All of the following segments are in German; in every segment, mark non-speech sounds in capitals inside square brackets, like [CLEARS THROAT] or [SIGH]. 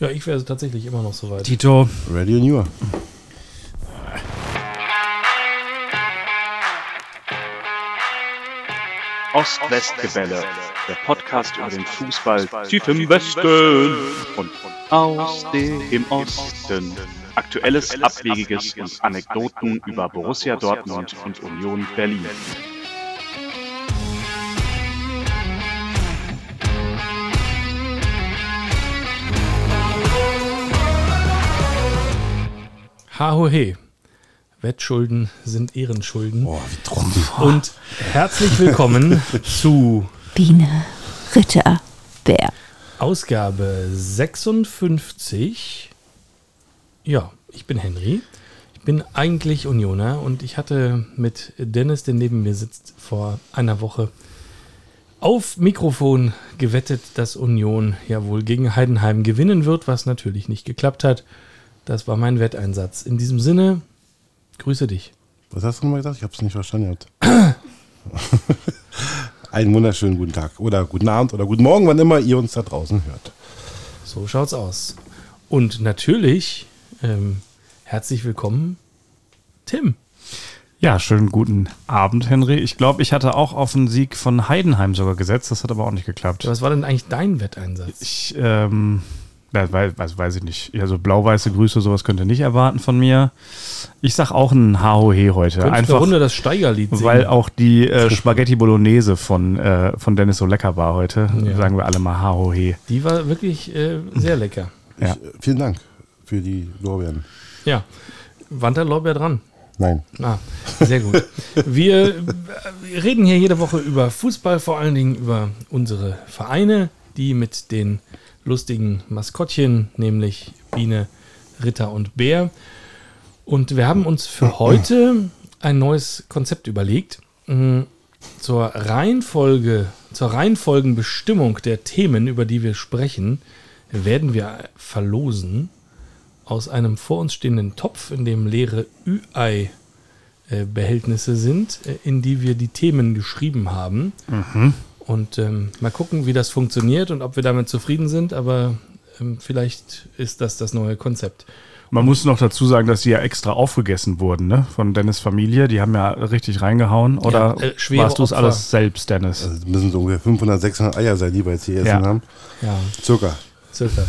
Ja, ich wäre tatsächlich immer noch so weit. Tito. Ready and you are. Ost-West-Gebälle, der Podcast über den Fußball tief im Westen und aus dem Osten. Aktuelles, Abwegiges und Anekdoten über Borussia Dortmund und Union Berlin. Hahohe. Wettschulden sind Ehrenschulden. Boah, wie trocken. Und herzlich willkommen [LAUGHS] zu Biene, Ritter, Bär. Ausgabe 56. Ja, ich bin Henry. Ich bin eigentlich Unioner und ich hatte mit Dennis, der neben mir sitzt, vor einer Woche auf Mikrofon gewettet, dass Union ja wohl gegen Heidenheim gewinnen wird, was natürlich nicht geklappt hat. Das war mein Wetteinsatz. In diesem Sinne, grüße dich. Was hast du nochmal gesagt? Ich habe es nicht verstanden. [CLEARS THROAT] Einen wunderschönen guten Tag oder guten Abend oder guten Morgen, wann immer ihr uns da draußen hört. So schaut's aus. Und natürlich ähm, herzlich willkommen, Tim. Ja, schönen guten Abend, Henry. Ich glaube, ich hatte auch auf einen Sieg von Heidenheim sogar gesetzt. Das hat aber auch nicht geklappt. Was war denn eigentlich dein Wetteinsatz? Ich, ähm, weiß, weiß, weiß ich nicht. Also blau-weiße Grüße, sowas könnt ihr nicht erwarten von mir. Ich sag auch ein Hahohe heute. Könntest Einfach, eine Runde das Steigerlied singen. weil auch die äh, Spaghetti Bolognese von, äh, von Dennis so lecker war heute. Ja. Sagen wir alle mal Hahohe. Die war wirklich äh, sehr lecker. Ja. Ich, äh, vielen Dank für die Lorbeeren. Ja. Wanderlorbeer dran. Nein. Ah, sehr gut. Wir äh, reden hier jede Woche über Fußball, vor allen Dingen über unsere Vereine, die mit den lustigen Maskottchen, nämlich Biene, Ritter und Bär. Und wir haben uns für [CLEARS THROAT] heute ein neues Konzept überlegt. Mm, Zur Reihenfolge, zur Reihenfolgenbestimmung der Themen, über die wir sprechen, werden wir verlosen aus einem vor uns stehenden Topf, in dem leere Ü-Ei-Behältnisse sind, äh, in die wir die Themen geschrieben haben. Und ähm, mal gucken, wie das funktioniert und ob wir damit zufrieden sind, aber ähm, vielleicht ist das das neue Konzept. Man muss noch dazu sagen, dass die ja extra aufgegessen wurden, ne? Von Dennis Familie. Die haben ja richtig reingehauen. Oder Ja, äh, warst du es alles selbst, Dennis? Also müssen so ungefähr 500, 600 Eier sein, die wir jetzt hier essen Ja. haben. Ja, Circa. circa.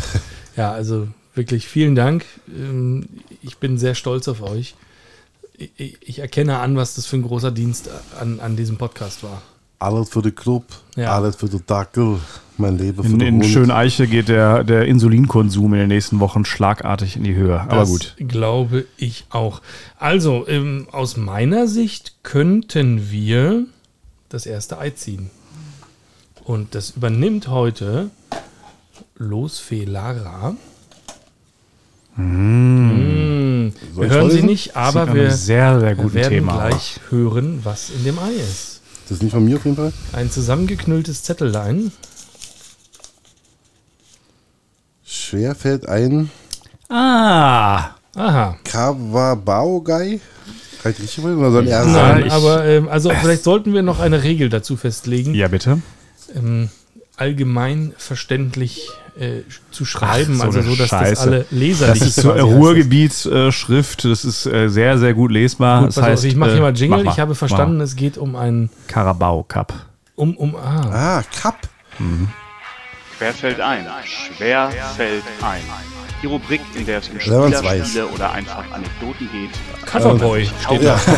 ja, also wirklich vielen Dank. Ähm, Ich bin sehr stolz auf euch. Ich- Ich erkenne an, was das für ein großer Dienst an, an diesem Podcast war. Alles für den Club, Ja. alles für den Dackel, mein Leben für In, den in Hund. Schöneiche geht der, der Insulinkonsum in den nächsten Wochen schlagartig in die Höhe. Aber Das gut. glaube ich auch. Also, ähm, aus meiner Sicht könnten wir das erste Ei ziehen. Und das übernimmt heute Losfee Lara. Mm. Soll Wir hören sie nicht, aber wir, sehr, sehr wir guten werden Thema gleich hören, was in dem Ei ist. Das ist nicht von mir auf jeden Fall. Ein zusammengeknülltes Zettellein. Schwer fällt ein Ah, Aha. Kawabao-Guy. Kann ich richtig wollen? Oder soll er Nein, sagen? Nein, ich- aber ähm, also vielleicht sollten wir noch eine Regel dazu festlegen. ja bitte. ähm, allgemein verständlich äh, zu schreiben, so also so, dass das Scheiße. alle Leser Das ist so heißt Ruhrgebietsschrift. Das ist äh, sehr, sehr gut lesbar. Gut, das pass auf, heißt, ich mache äh, hier mal Jingle. mach mal, ich habe verstanden, es geht um ein Carabao Cup. um um ah, Ah, Cup. Schwer fällt ein. Schwer fällt ein. Die Rubrik, in der es um. Spielerspiele oder einfach Anekdoten geht. Coverboy steht da. [LAUGHS]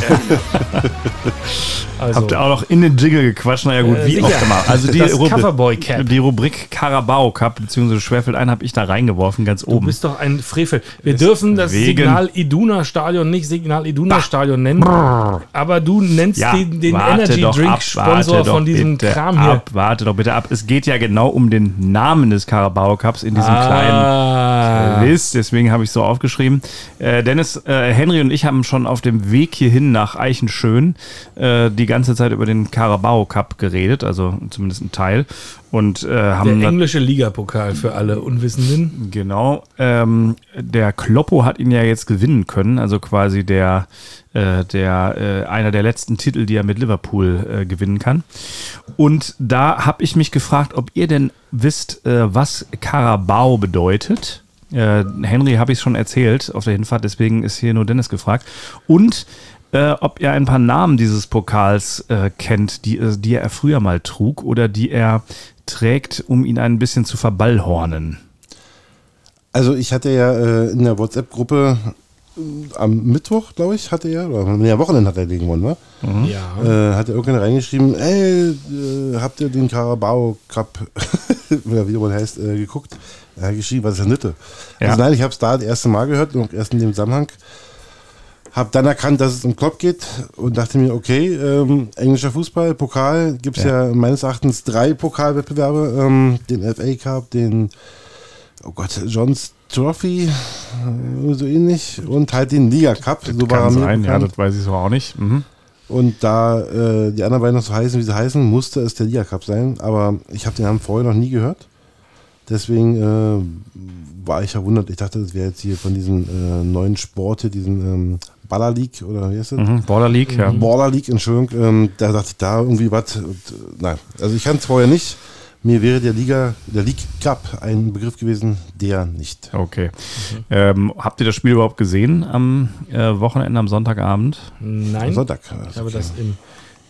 Also, Habt ihr auch noch in den Jingle gequatscht? Naja gut, Äh, wie sicher. auch immer. Also die, Das Rubrik- Coverboy Cap. die Rubrik Carabao Cup bzw. Schwerfeld ein habe ich da reingeworfen, ganz du oben. bist doch ein Frevel. Wir dürfen das wegen- Signal Iduna Stadion nicht Signal Iduna Stadion nennen, aber du nennst Ja, den, den Energy Drink ab, Sponsor von diesem Kram hier. ab, Warte doch bitte ab. Es geht ja genau um den Namen des Carabao Cups in diesem kleinen ah, Quiz, deswegen habe ich so aufgeschrieben. Äh, Dennis, äh, Henry und ich haben schon auf dem Weg hierhin nach Eichenschön äh, die ganze Zeit über den Carabao Cup geredet, also zumindest ein Teil. Und äh, haben der englische Ligapokal für alle Unwissenden. Genau. Ähm, der Kloppo hat ihn ja jetzt gewinnen können, also quasi der, äh, der äh, einer der letzten Titel, die er mit Liverpool äh, gewinnen kann. Und da habe ich mich gefragt, ob ihr denn wisst, äh, was Carabao bedeutet. Äh, Henry habe ich schon erzählt auf der Hinfahrt, deswegen ist hier nur Dennis gefragt. Und äh, ob ihr ein paar Namen dieses Pokals äh, kennt, die, äh, die er früher mal trug oder die er trägt, um ihn ein bisschen zu verballhornen. Also ich hatte ja äh, in der WhatsApp-Gruppe äh, am Mittwoch, glaube ich, hatte er, oder ja, Wochenende hat er den gewonnen, ne? Ja. Äh, hat er irgendwann reingeschrieben, ey, äh, habt ihr den Carabao Cup, [LAUGHS] [LAUGHS] oder wie man heißt, äh, geguckt? Hat geschrieben, was ist denn Nitte? Ja. Also nein, ich habe es da das erste Mal gehört, und erst in dem Zusammenhang. Hab dann erkannt, dass es um Klopp geht und dachte mir, okay, ähm, englischer Fußball, Pokal, gibt es ja. meines Erachtens drei Pokalwettbewerbe, ähm, den FA Cup, den, oh Gott, John's Trophy, äh, so ähnlich, und halt den Liga Cup, so war er Kann sein, ja, das weiß ich so auch nicht. Mhm. Und da äh, die anderen beiden noch so heißen, wie sie heißen, musste es der Liga Cup sein. Aber ich habe den Namen vorher noch nie gehört. Deswegen äh, war ich verwundert. Ich dachte, das wäre jetzt hier von diesen äh, neuen Sport hier, diesen ähm, Baller League oder wie heißt das? Mhm. Border League, ja. Border League, Entschuldigung. Ähm, da dachte ich, da irgendwie was. Äh, Nein, also ich kann es vorher nicht. Mir wäre der Liga, der League Cup ein Begriff gewesen, der nicht. Okay. Ähm, habt ihr das Spiel überhaupt gesehen am äh, Wochenende, am Sonntagabend? Nein. Sonntag. Ich habe das im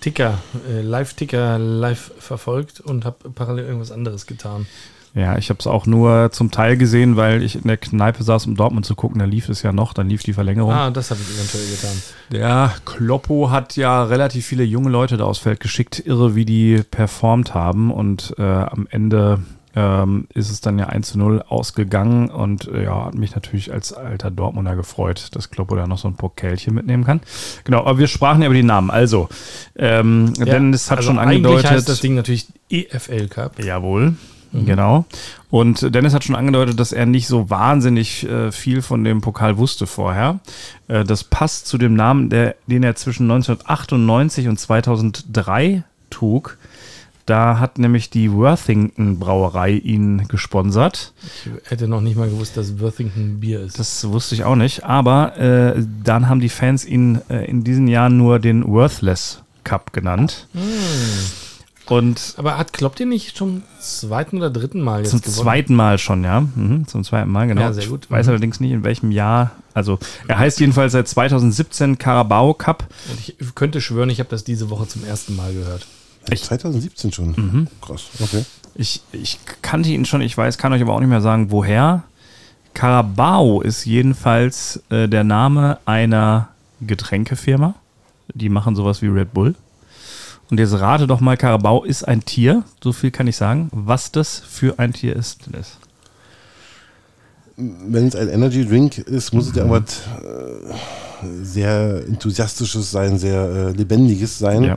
Ticker, äh, Live-Ticker live verfolgt und habe parallel irgendwas anderes getan. Ja, ich habe es auch nur zum Teil gesehen, weil ich in der Kneipe saß, um Dortmund zu gucken. Da lief es ja noch, dann lief die Verlängerung. Ah, das habe ich eventuell getan. Der Kloppo hat ja relativ viele junge Leute da aufs Feld geschickt. Irre, wie die performt haben. Und äh, am Ende ähm, ist es dann ja 1 zu 0 ausgegangen. Und äh, ja, hat mich natürlich als alter Dortmunder gefreut, dass Kloppo da noch so ein Pokelchen mitnehmen kann. Genau, aber wir sprachen ja über die Namen. Also, ähm, Dennis hat also schon Eigentlich angedeutet. heißt das Ding natürlich EFL Cup. Jawohl. Genau. Und Dennis hat schon angedeutet, dass er nicht so wahnsinnig äh, viel von dem Pokal wusste vorher. Äh, das passt zu dem Namen, der, den er zwischen 1998 und 2003 trug. Da hat nämlich die Worthington Brauerei ihn gesponsert. Ich hätte noch nicht mal gewusst, dass Worthington Bier ist. Das wusste ich auch nicht. Aber äh, dann haben die Fans ihn äh, in diesen Jahren nur den Worthless Cup genannt. Und Aber hat Klopp den nicht zum zweiten oder dritten Mal jetzt Zum gewonnen? zweiten Mal schon, ja. Mhm, zum zweiten Mal, genau. Ja, sehr gut. Ich weiß Mhm. allerdings nicht, in welchem Jahr. Also, er heißt jedenfalls seit 2017 Carabao Cup. Und ich könnte schwören, ich habe das diese Woche zum ersten Mal gehört. Echt? 2017 schon. Mhm. Krass, okay. Ich, ich kannte ihn schon, ich weiß, kann euch aber auch nicht mehr sagen, woher. Carabao ist jedenfalls äh, der Name einer Getränkefirma. Die machen sowas wie Red Bull. Und jetzt rate doch mal, Carabao ist ein Tier. So viel kann ich sagen. Was das für ein Tier ist, Dennis. wenn es ein Energy Drink ist, muss es ja irgendwas äh, sehr enthusiastisches sein, sehr äh, lebendiges sein. Ja.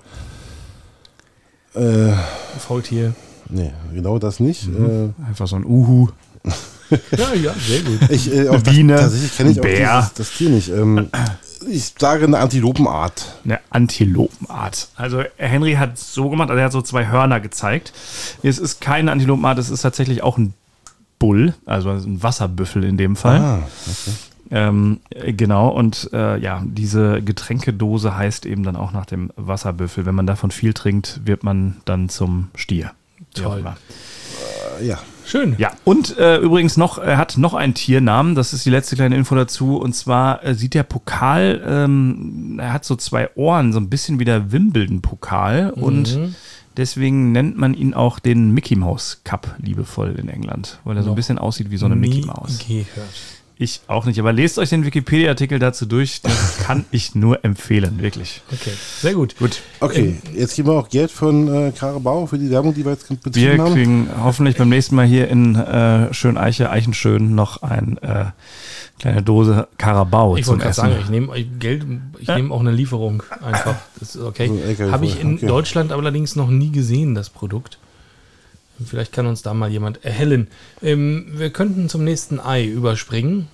Äh, Faultier. nee, genau das nicht. Mhm. Einfach so ein Uhu. [LAUGHS] Ja, ja, sehr gut. Äh, ich, äh, auch Biene, das, tatsächlich kenne ich auch Bär. dieses, das Tier nicht. Ähm, [LAUGHS] ich sage eine Antilopenart. Eine Antilopenart. Also Henry hat so gemacht, also er hat so zwei Hörner gezeigt. Es ist keine Antilopenart, es ist tatsächlich auch ein Bull, also ein Wasserbüffel in dem Fall. Ah, Ähm, äh, genau, und äh, ja, diese Getränkedose heißt eben dann auch nach dem Wasserbüffel. Wenn man davon viel trinkt, wird man dann zum Stier. Toll. äh, ja. Schön. Ja, und äh, übrigens noch, er hat noch einen Tiernamen, das ist die letzte kleine Info dazu. Und zwar äh, sieht der Pokal, ähm, er hat so zwei Ohren, so ein bisschen wie der Wimbledon-Pokal. Und deswegen nennt man ihn auch den Mickey Mouse Cup liebevoll in England, weil er so ein bisschen aussieht wie so eine Mickey Mouse. gehört. Ich auch nicht, aber lest euch den Wikipedia-Artikel dazu durch, den [LAUGHS] kann ich nur empfehlen, wirklich. Okay, sehr gut. Gut. Okay, jetzt kriegen wir auch Geld von äh, Carabao für die Werbung, die wir jetzt Wir betrieben haben. kriegen hoffentlich beim nächsten Mal hier in äh, Schöneiche, Eichenschön noch eine äh, kleine Dose Carabao Ich zum wollte gerade Essen. sagen, ich nehme Geld, ich nehme auch eine Lieferung einfach. Das ist okay. So ein Habe ich in okay. Deutschland allerdings noch nie gesehen, das Produkt. Vielleicht kann uns da mal jemand erhellen. Ähm, wir könnten zum nächsten Ei überspringen.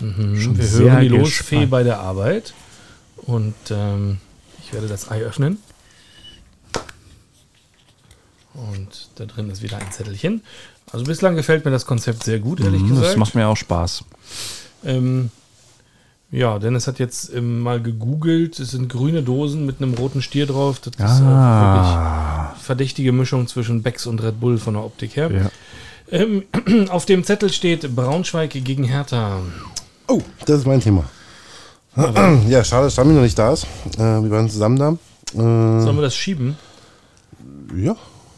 Mhm, wir hören die Losfee gespannt. bei der Arbeit. Und ähm, ich werde das Ei öffnen. Und da drin ist wieder ein Zettelchen. Also bislang gefällt mir das Konzept sehr gut, ehrlich Mhm, gesagt. Das macht mir auch Spaß. Ähm, ja, Dennis hat jetzt ähm, mal gegoogelt. Es sind grüne Dosen mit einem roten Stier drauf. Das ist äh, Ah, wirklich verdächtige Mischung zwischen Becks und Red Bull von der Optik her. ja. Ähm, [CLEARS THROAT] auf dem Zettel steht Braunschweig gegen Hertha. Oh, das ist mein Thema. [CLEARS THROAT] Ja, schade, dass Stami noch nicht da ist. Äh, wir waren zusammen da. Äh, Sollen wir das schieben? ja,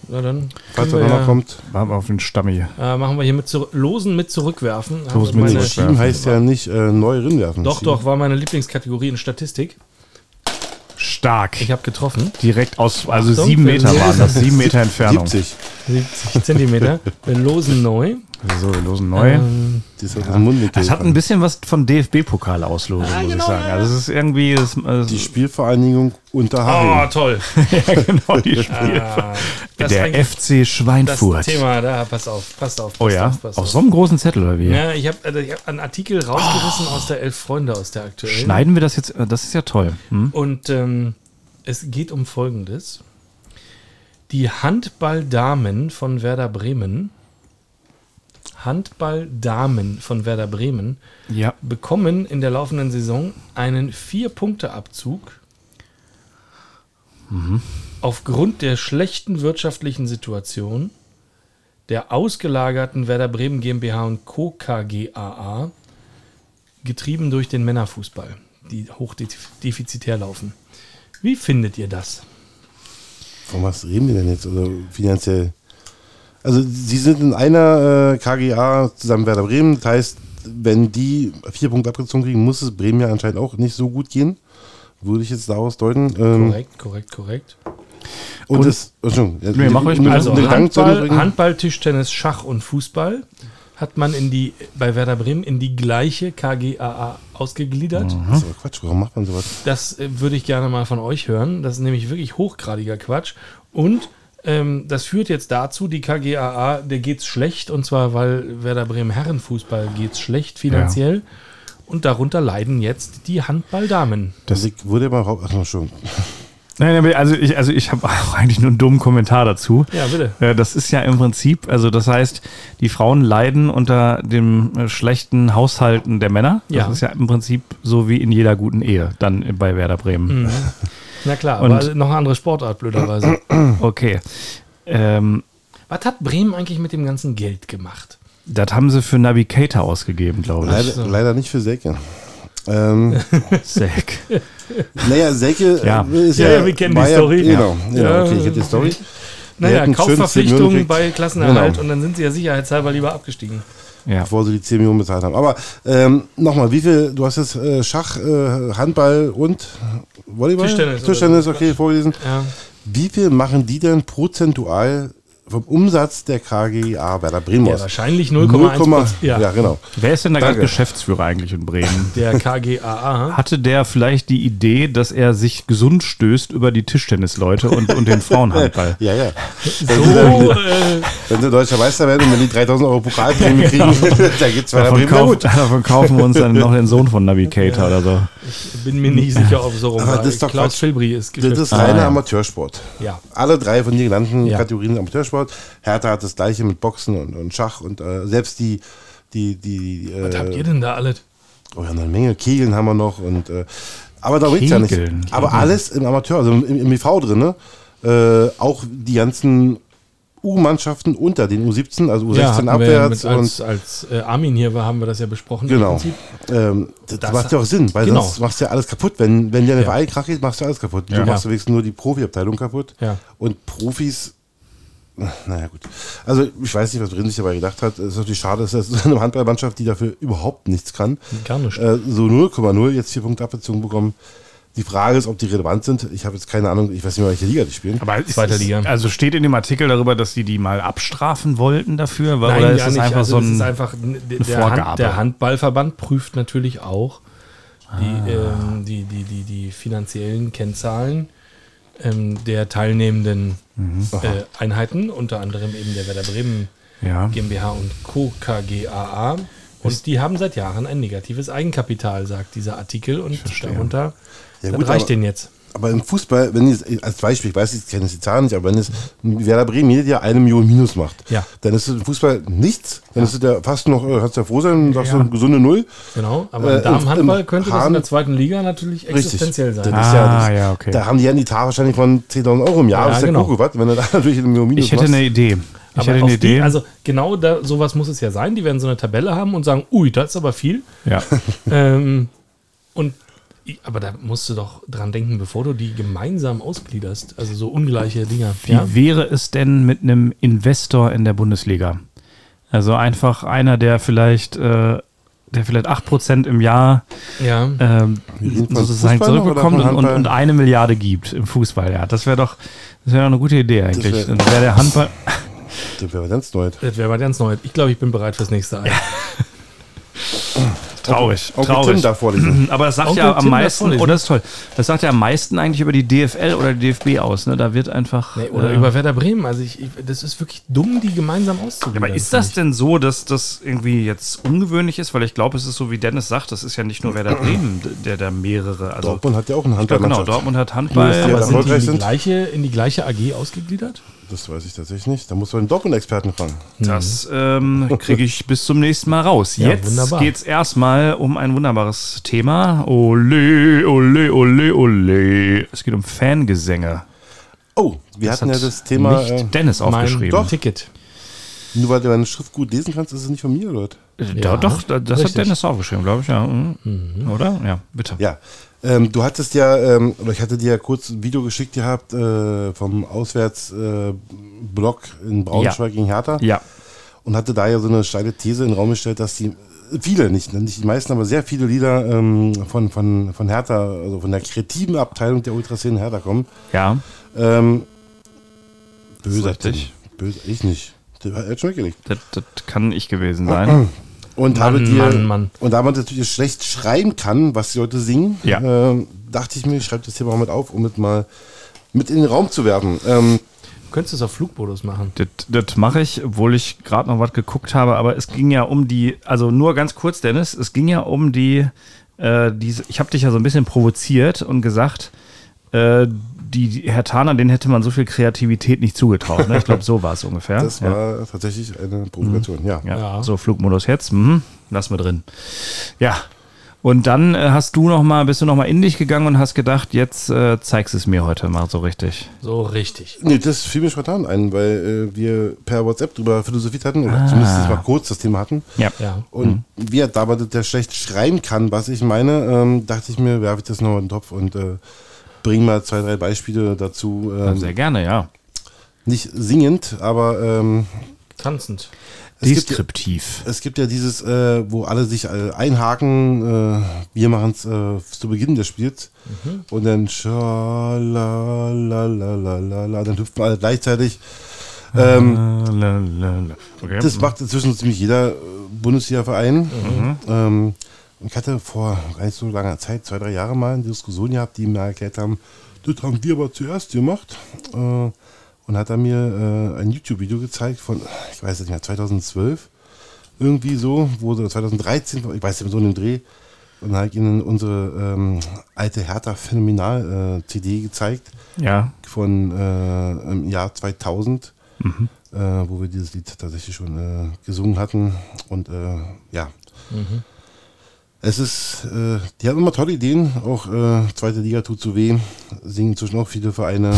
Na dann falls er nochmal ja, kommt. Waren wir auf den Stammi. Äh, machen wir hier mit zu, Losen mit zurückwerfen. Losen wir mit meine- zurückwerfen. Heißt ja nicht äh, neu rinwerfen. Doch, Schieben. doch, war meine Lieblingskategorie in Statistik. Stark. Ich habe getroffen. Direkt aus, also Achtung, sieben Meter waren das, sieben [LAUGHS] Meter Entfernung. 70. 70 Zentimeter. Wir losen neu. So, wir losen neu. Ähm, Das ist ja. Das hat ein bisschen was von DFB-Pokal-Auslosung, muss ich sagen. Also es ist irgendwie... Das, äh, Die Spielvereinigung oh, Unterhaching. toll. [LAUGHS] [LAUGHS] ja, genau, die Spiel. Ah, das ist Der FC das Schweinfurt. Thema, da, pass auf, passt auf. Passt Oh ja, auf, passt auf auf. so einem großen Zettel oder wie? Ja, ich habe also hab einen Artikel rausgerissen aus der Elf Freunde, aus der aktuellen. Schneiden wir das jetzt? äh, Das ist ja toll. Hm? Und ähm, es geht um Folgendes. Die Handballdamen von Werder Bremen, Handballdamen von Werder Bremen, Ja. bekommen in der laufenden Saison einen Vier-Punkte-Abzug aufgrund der schlechten wirtschaftlichen Situation der ausgelagerten Werder Bremen GmbH und Co. KGaA, getrieben durch den Männerfußball, die hochdefizitär laufen. Wie findet ihr das? Von was reden wir denn jetzt? Also finanziell. Also sie sind in einer äh, KGA zusammen Werder Bremen. Das heißt, wenn die vier Punkte abgezogen kriegen, muss es Bremen ja anscheinend auch nicht so gut gehen. Würde ich jetzt daraus deuten. Ähm, Korrekt, korrekt, korrekt. und, Und- das, Entschuldigung, Nee, mach ruhig Also Handball. Handball, Tischtennis, Schach und Fußball hat man in die, bei Werder Bremen in die gleiche KGaA ausgegliedert. Das ist aber Quatsch, warum macht man sowas? Das äh, würde ich gerne mal von euch hören. Das ist nämlich wirklich hochgradiger Quatsch. Und ähm, das führt jetzt dazu, die KGaA, der geht's schlecht. Und zwar, weil Werder Bremen Herrenfußball geht's schlecht finanziell. Und darunter leiden jetzt die Handballdamen. Das ich wurde mal Ach, schon. [LAUGHS] Nein, nein, also ich, also ich habe auch eigentlich nur einen dummen Kommentar dazu. Ja, bitte. Äh, Das ist ja im Prinzip, also das heißt, die Frauen leiden unter dem äh, schlechten Haushalten der Männer. Das Ja. ist ja im Prinzip so wie in jeder guten Ehe, dann bei Werder Bremen. [LAUGHS] Na klar, Und- aber noch eine andere Sportart, blöderweise. [CLEARS THROAT] Okay. Ähm, Was hat Bremen eigentlich mit dem ganzen Geld gemacht? das haben sie für Navigator ausgegeben, glaube ich. Leider, leider nicht für Selke. Ähm, [LAUGHS] Zack. naja, Selke Ja. äh, ist Ja, ja, ja, wir kennen die Story. Genau, Ja. genau okay, ich kenne die Story. Naja, hätten schön 10 Millionen Kaufverpflichtungen bei Klassenerhalt Genau. und dann sind sie ja sicherheitshalber lieber abgestiegen. Ja. bevor sie die 10 Millionen bezahlt haben. Aber ähm, nochmal, wie viel, du hast jetzt äh, Schach, äh, Handball und Volleyball? Tischtennis Tischtennis, okay, vorgelesen. Ja. Wie viel machen die denn prozentual vom Umsatz der KGA Werder Bremen Ja, wahrscheinlich 0,1 0,1 ja. ja. genau. Wer ist denn da gerade. Geschäftsführer eigentlich in Bremen? [LAUGHS] Der KGAA. Hatte der vielleicht die Idee, dass er sich gesund stößt über die Tischtennisleute und, und den Frauenhandball? [LAUGHS] Ja, ja. So, äh, Wenn sie deutscher Meister werden und wenn die 3000 Euro Pokalprämie kriegen, [LAUGHS] da geht's Werder Davon, Bremen ja kauf, gut. davon kaufen wir uns dann noch den Sohn von Navigator oder so. bin mir nicht sicher, ob so rum Aber das ist doch Klaus. Filbri ist Das ist reiner ja. Amateursport. Ja. Alle drei von dir genannten Ja. Kategorien sind Amateursport. Hertha hat das gleiche mit Boxen und, und Schach und äh, selbst die, die, die äh, Was habt ihr denn da alles? Oh, wir haben eine Menge. Kegeln haben wir noch. Und, äh, aber da geht's ja nicht. Kegeln, Aber alles im Amateur, also im, im IV drin. Ne? Äh, auch die ganzen U-Mannschaften unter den U17, also U16 Ja, abwärts. mit, als, als äh, Armin hier war, haben wir das ja besprochen. im Genau. Prinzip. Ähm, das, Das- macht ja auch Sinn, weil genau. sonst machst du ja alles kaputt. Wenn, wenn der Ja. Verein krach geht, machst du alles kaputt. Ja. Du machst du wenigstens nur die Profiabteilung kaputt. Ja. Und Profis, naja gut. Also ich weiß nicht, was Brin sich dabei gedacht hat. Es ist natürlich schade, dass das so [LAUGHS] eine Handballmannschaft, die dafür überhaupt nichts kann, Gar nicht. äh, so 0,0 jetzt vier Punkte abgezogen bekommen. Die Frage ist, ob die relevant sind. Ich habe jetzt keine Ahnung, ich weiß nicht mehr, welche Liga die spielen. Aber ist Zweite es- Liga. Also steht in dem Artikel darüber, dass die die mal abstrafen wollten dafür? Oder Nein, ist gar das nicht. einfach also so ein. ist einfach der, der, Vorgabe? Hand, der Handballverband prüft natürlich auch Ah. die, ähm, die, die, die, die finanziellen Kennzahlen ähm, der teilnehmenden Mhm. äh, Einheiten, unter anderem eben der Werder Bremen ja. GmbH und Co. KGaA. Und die haben seit Jahren ein negatives Eigenkapital, sagt dieser Artikel. Und darunter, Ja, gut, reicht denen jetzt. Aber im Fußball, wenn es als Beispiel, ich weiß, ich kenne jetzt die Zahlen nicht, aber wenn es Werder Bremen jedes Jahr eine Million Minus macht, Ja. dann ist es im Fußball nichts. Dann ist es ja fast noch, äh, kannst du ja froh sein, sagst du Ja. eine gesunde Null. Genau. Aber Äh, im Damenhandball könnte das in Hahn- der zweiten Liga natürlich Richtig. existenziell sein. Das ist ja, Ah, das, ja, okay. Da haben die ja einen Etat wahrscheinlich von 10.000 Euro im Jahr. Ja, das ist ja genau. Kuckuck, was? Wenn du da [LAUGHS] natürlich eine Million Minus Ich hätte machst. eine Idee. Ich Aber hätte eine die, Idee. also genau da, sowas muss es ja sein. Die werden so eine Tabelle haben und sagen, ui, das ist aber viel. ja. ähm, und aber da musst du doch dran denken, bevor du die gemeinsam ausgliederst. Also so ungleiche Dinger. Wie wäre es denn mit einem Investor in der Bundesliga? Also einfach einer, der vielleicht, äh, der vielleicht 8% im Jahr ja. ähm, sozusagen zurückbekommt und, und, eine Milliarde gibt im Fußball. Ja, das wäre doch, das wäre doch eine gute Idee eigentlich. wär- Dann wäre der Handball. Das wäre ganz neu. Das wäre ganz neu. Ich glaube, ich bin bereit fürs nächste Ei. [LAUGHS] [LAUGHS] Traurig, Onkel traurig. Tim da vorlesen. [CLEARS THROAT] Aber das sagt Onkel ja Tim am darf meisten, oh, das ist toll. Das sagt ja am meisten eigentlich über die DFL oder die DFB aus. Ne? Da wird einfach. Nee, oder äh, über Werder Bremen. Also ich, ich, das ist wirklich dumm, die gemeinsam Ja, auszugliedern. aber ist das denn so, dass das irgendwie jetzt ungewöhnlich ist? Weil ich glaube, es ist so, wie Dennis sagt, das ist ja nicht nur Werder [CLEARS THROAT] Bremen, der da mehrere. Also, Dortmund hat ja auch einen ich glaube, genau. Dortmund hat Ja, Handball. Aber Ja, sind die in die, gleiche, in die gleiche AG ausgegliedert? Das weiß ich tatsächlich nicht. Da muss man den Dortmund-Experten fragen. Das ähm, kriege ich bis zum nächsten Mal raus. Ja, Jetzt wunderbar. geht es erstmal um ein wunderbares Thema. Ole, ole, ole, ole. Es geht um Fangesänge. Oh, wir Das hatten ja das Thema, nicht äh, Dennis aufgeschrieben. Mein Ticket. Nur weil du deine Schrift gut lesen kannst, ist es nicht von mir, oder? Äh, Ja, doch, das hat richtig. Dennis aufgeschrieben, glaube ich, ja. Mhm. Oder? Ja, bitte. Ja. Ähm, du hattest ja, ähm, oder ich hatte dir ja kurz ein Video geschickt gehabt äh, vom Auswärtsblock in Braunschweig gegen Hertha Ja. und hatte da ja so eine steile These in den Raum gestellt, dass die viele, nicht, nicht die meisten, aber sehr viele Lieder ähm, von, von, von Hertha, also von der kreativen Abteilung der Ultraszene Hertha kommen. Ja. Ähm, böser. Böse, ich nicht. Der hat schon weggelegt. Das, das kann ich gewesen sein. Und Mann, habe dir, Mann, Mann. und da man natürlich schlecht schreiben kann, was die Leute singen, Ja. ähm, dachte ich mir, ich schreibe das Thema auch mit auf, um es mal mit in den Raum zu werfen. Ähm, Du könntest es auf Flugmodus machen. Das, das mache ich, obwohl ich gerade noch was geguckt habe, aber es ging ja um die, also nur ganz kurz, Dennis, es ging ja um die, äh, diese, ich habe dich ja so ein bisschen provoziert und gesagt, äh, die, die Herr Taner, den hätte man so viel Kreativität nicht zugetraut. Ne? Ich glaube, so war es [LAUGHS] ungefähr. das ja. war tatsächlich eine Provokation, ja. Ja, Ja. so Flugmodus jetzt, mhm, lass mal drin. Ja. Und dann äh, hast du noch mal, bist du noch mal in dich gegangen und hast gedacht, jetzt äh, zeigst du es mir heute mal so richtig. So richtig. Nee, das fiel mir spontan ein, weil äh, wir per WhatsApp drüber philosophiert hatten, oder Ah. zumindest mal kurz das Thema hatten. Ja. Ja. Und wie er dabei der schlecht schreiben kann, was ich meine, ähm, dachte ich mir, werfe ich das noch in den Topf und äh, bringe mal zwei, drei Beispiele dazu. Ähm, Sehr gerne, ja. nicht singend, aber ähm, Tanzend. es gibt, ja- Deskriptiv. es gibt ja dieses, äh, wo alle sich äh, einhaken, äh, wir machen es äh, zu Beginn des Spiels und dann schalalalala, dann hüpfen alle gleichzeitig. Ähm. Okay. Das macht inzwischen ziemlich jeder äh, Bundesliga-Verein. Ähm, und ich hatte vor gar nicht so langer Zeit, zwei, drei Jahre mal, eine Diskussion gehabt, die mir erklärt haben, das haben wir aber zuerst gemacht. Äh, und hat er mir äh, ein YouTube-Video gezeigt von, ich weiß nicht mehr, 2012. Irgendwie so, wo so 2013, ich weiß nicht mehr, so in dem Dreh. Und dann habe ich ihnen unsere ähm, alte Hertha-Phänomenal-CD gezeigt ja. von äh, im Jahr 2000, äh, wo wir dieses Lied tatsächlich schon äh, gesungen hatten. Und äh, ja, es ist, äh, die haben immer tolle Ideen. Auch äh, zweite Liga tut so weh, singen inzwischen auch viele Vereine.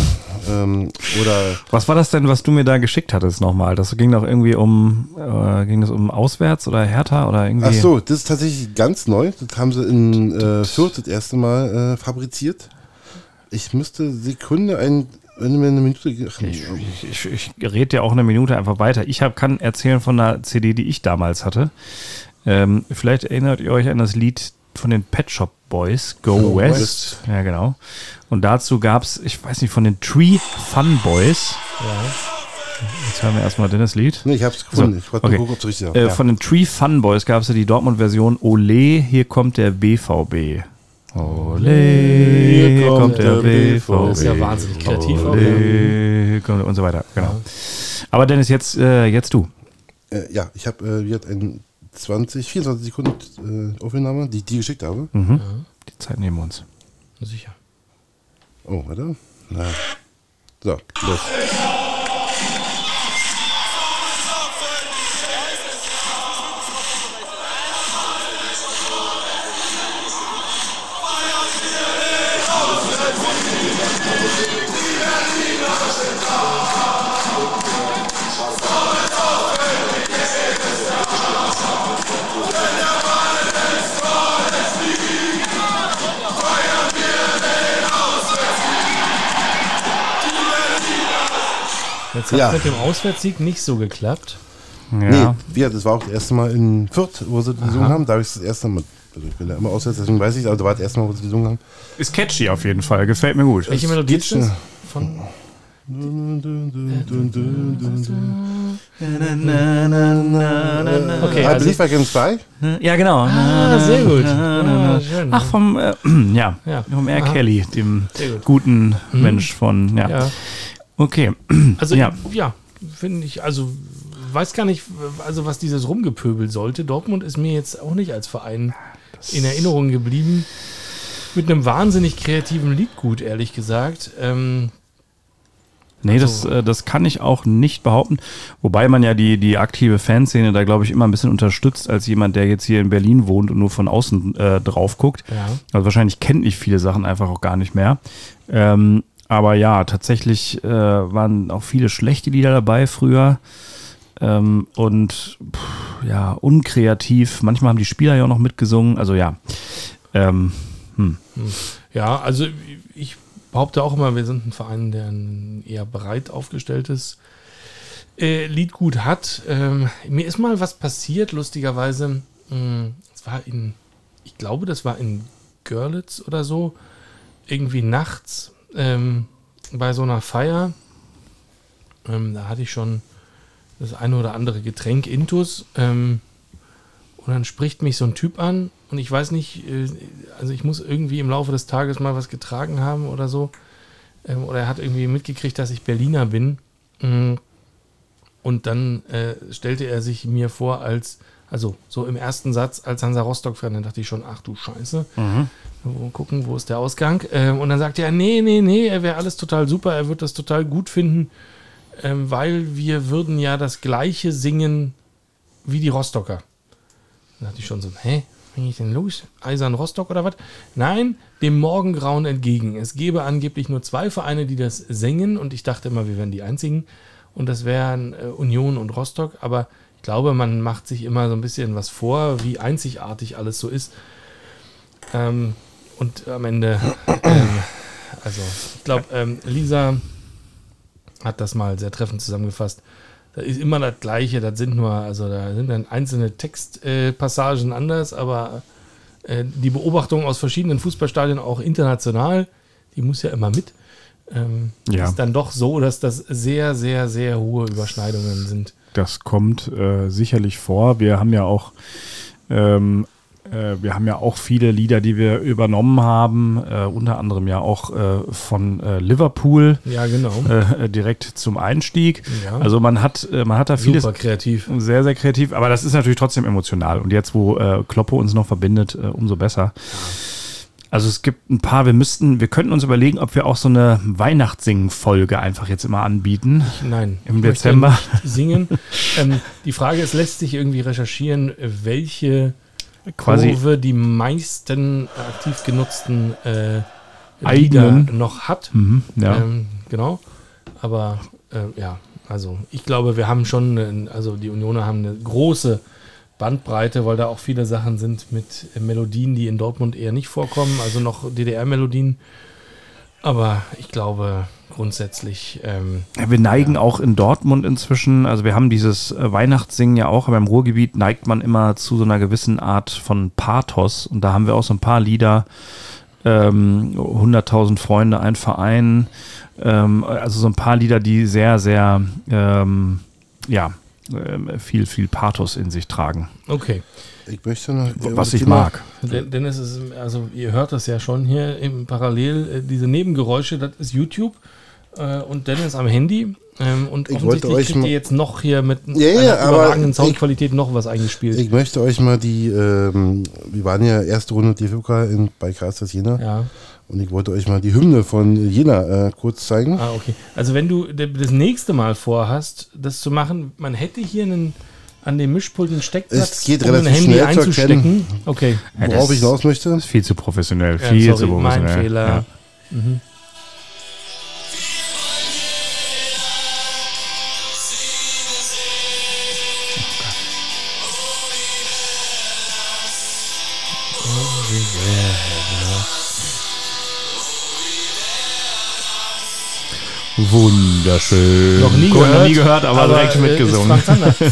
Ähm, oder Was war das denn, was du mir da geschickt hattest nochmal? Das ging doch irgendwie um, äh, ging das um Auswärts oder Hertha oder irgendwie? ach so, das ist tatsächlich ganz neu. Das haben sie in äh, Fürth das erste Mal äh, fabriziert. Ich müsste Sekunde ein, wenn du mir eine Minute. Ach, Ich, ich, ich, ich rede ja auch eine Minute einfach weiter. Ich hab, kann erzählen von einer CD, die ich damals hatte. Ähm, vielleicht erinnert ihr euch an das Lied von den Pet Shop Boys, Go, Go West. West. Ja, genau. Und dazu gab es, ich weiß nicht, von den Tree Fun Boys. Jetzt hören wir erstmal Dennis Lied. nee, ich hab's gefunden. So, ich wollte okay. nur gucken, richtig. Äh, Ja. Von den Tree Fun Boys gab es ja die Dortmund-Version Ole, hier kommt der BVB. Ole, hier kommt der BVB. Das ist ja wahnsinnig kreativ Ole, kommt und so weiter. Genau. Aber Dennis, jetzt, äh, jetzt du. Äh, ja, ich habe äh, wieder ein 20, 24 Sekunden äh, Aufnahme, die ich dir geschickt habe. Mhm. Die Zeit nehmen wir uns. Sicher. Oh, warte. Na. So, los. Jetzt hat Ja. mit dem Auswärtssieg nicht so geklappt. Ja. Nee, wir, das war auch das erste Mal in Fürth, wo sie gesungen haben. Da habe ich das erste Mal, also ich bin ja immer auswärts, deswegen weiß ich, aber da war das erste Mal, wo sie gesungen haben. Ist catchy auf jeden Fall. Gefällt mir gut. Welche Melodie ist das? Von Okay, I also, Believe I Can Fly. Ja, genau. ah, sehr gut. Ah. Ach, vom, äh, [CLEARS THROAT] ja, Ja. vom R. Aha. Kelly, dem guten Mensch von, ja. ja. Okay. Also Ja. ja, finde ich, also weiß gar nicht, also was dieses Rumgepöbel sollte. Dortmund ist mir jetzt auch nicht als Verein in Erinnerung geblieben. Mit einem wahnsinnig kreativen Liedgut, ehrlich gesagt. Ähm, Nee, das, äh, das kann ich auch nicht behaupten. Wobei man ja die, die aktive Fanszene da, glaube ich, immer ein bisschen unterstützt, als jemand, der jetzt hier in Berlin wohnt und nur von außen äh, drauf guckt. ja. Also wahrscheinlich kennt ich viele Sachen einfach auch gar nicht mehr. Ähm, aber ja, tatsächlich äh, waren auch viele schlechte Lieder dabei früher. Ähm, und pff, ja, unkreativ. Manchmal haben die Spieler ja auch noch mitgesungen. Also ja. Ähm, Ja, also ich behaupte auch immer, wir sind ein Verein, der ein eher breit aufgestelltes äh, Liedgut hat. Ähm, mir ist mal was passiert, lustigerweise. Mm, Es war in, ich glaube, das war in Görlitz oder so, irgendwie nachts ähm, bei so einer Feier. Ähm, da hatte ich schon das eine oder andere Getränk intus. Ähm, und dann spricht mich so ein Typ an und ich weiß nicht, äh, also ich muss irgendwie im Laufe des Tages mal was getragen haben oder so. Ähm, Oder er hat irgendwie mitgekriegt, dass ich Berliner bin. Mm. Und dann äh, stellte er sich mir vor als, also so im ersten Satz als Hansa Rostock-Fan, dann dachte ich schon, ach du Scheiße. Mal gucken, wo ist der Ausgang. Ähm, und dann sagte er, nee, nee, nee, er wäre alles total super, er wird das total gut finden, ähm, weil wir würden ja das gleiche singen wie die Rostocker. Da dachte ich schon so, hä, bin ich denn los? Eisern Rostock oder was? Nein, dem Morgengrauen entgegen. Es gäbe angeblich nur zwei Vereine, die das singen und ich dachte immer, wir wären die einzigen. Und das wären äh, Union und Rostock. Aber ich glaube, man macht sich immer so ein bisschen was vor, wie einzigartig alles so ist. Ähm, und am Ende, ähm, also ich glaube, ähm, Lisa hat das mal sehr treffend zusammengefasst. Das ist immer das Gleiche, das sind nur, also da sind dann einzelne Textpassagen äh, anders, aber äh, die Beobachtung aus verschiedenen Fußballstadien, auch international, die muss ja immer mit. Ähm, Ja. Ist dann doch so, dass das sehr, sehr, sehr hohe Überschneidungen sind. Das kommt äh, sicherlich vor. Wir haben ja auch ähm, äh, wir haben ja auch viele Lieder, die wir übernommen haben, äh, unter anderem ja auch äh, von äh, Liverpool Ja, genau. äh, direkt zum Einstieg. Ja. Also man hat, äh, man hat da vieles Super kreativ. sehr, sehr kreativ, aber das ist natürlich trotzdem emotional. Und jetzt, wo äh, Kloppe uns noch verbindet, äh, umso besser. Also es gibt ein paar, wir müssten, wir könnten uns überlegen, ob wir auch so eine Weihnachtssingen-Folge einfach jetzt immer anbieten. Nein. Im Dezember. Singen. ähm, die Frage ist, lässt sich irgendwie recherchieren, welche Quasi Kurve die meisten aktiv genutzten äh, Eigenen. Lieder noch hat. Mhm, ja. Ähm, genau. Aber äh, ja, also ich glaube, wir haben schon, also die Unioner haben eine große Bandbreite, weil da auch viele Sachen sind mit Melodien, die in Dortmund eher nicht vorkommen, also noch DDR-Melodien. Aber ich glaube grundsätzlich, ähm, Ja, wir neigen auch in Dortmund inzwischen, also wir haben dieses äh, Weihnachtssingen ja auch, aber im Ruhrgebiet neigt man immer zu so einer gewissen Art von Pathos und da haben wir auch so ein paar Lieder, ähm, 100.000 Freunde, ein Verein, ähm, also so ein paar Lieder, die sehr, sehr, ähm, ja, viel, viel Pathos in sich tragen, okay. Ich möchte noch. was ich mag. Denn, denn es ist, also ihr hört das ja schon hier im Parallel, äh, diese Nebengeräusche, das ist YouTube äh, und Dennis am Handy. Ähm, und Ich offensichtlich wollte euch kriegt ihr jetzt noch hier mit Ja, ja, einer aber überragenden ich- Soundqualität noch was eingespielt. Ich möchte euch mal die, ähm, wir waren ja erste Runde in- bei Karlsruhe Jena ja. Und ich wollte euch mal die Hymne von Jena äh, kurz zeigen. Ah, okay. Also wenn du das nächste Mal vorhast, das zu machen, man hätte hier einen an dem Mischpult einen Steckplatz, Es geht um ein relativ Handy schnell zu einzustecken. erkennen. Okay. Ja, Worauf das ich hinaus möchte, ist viel zu professionell, Ja, viel sorry, zu professionell. mein Fehler. Ja. Mhm. Wunderschön. Noch nie Cool, gehört. Noch nie gehört, aber, direkt äh, mitgesungen. Ist Frank Zander. [LAUGHS]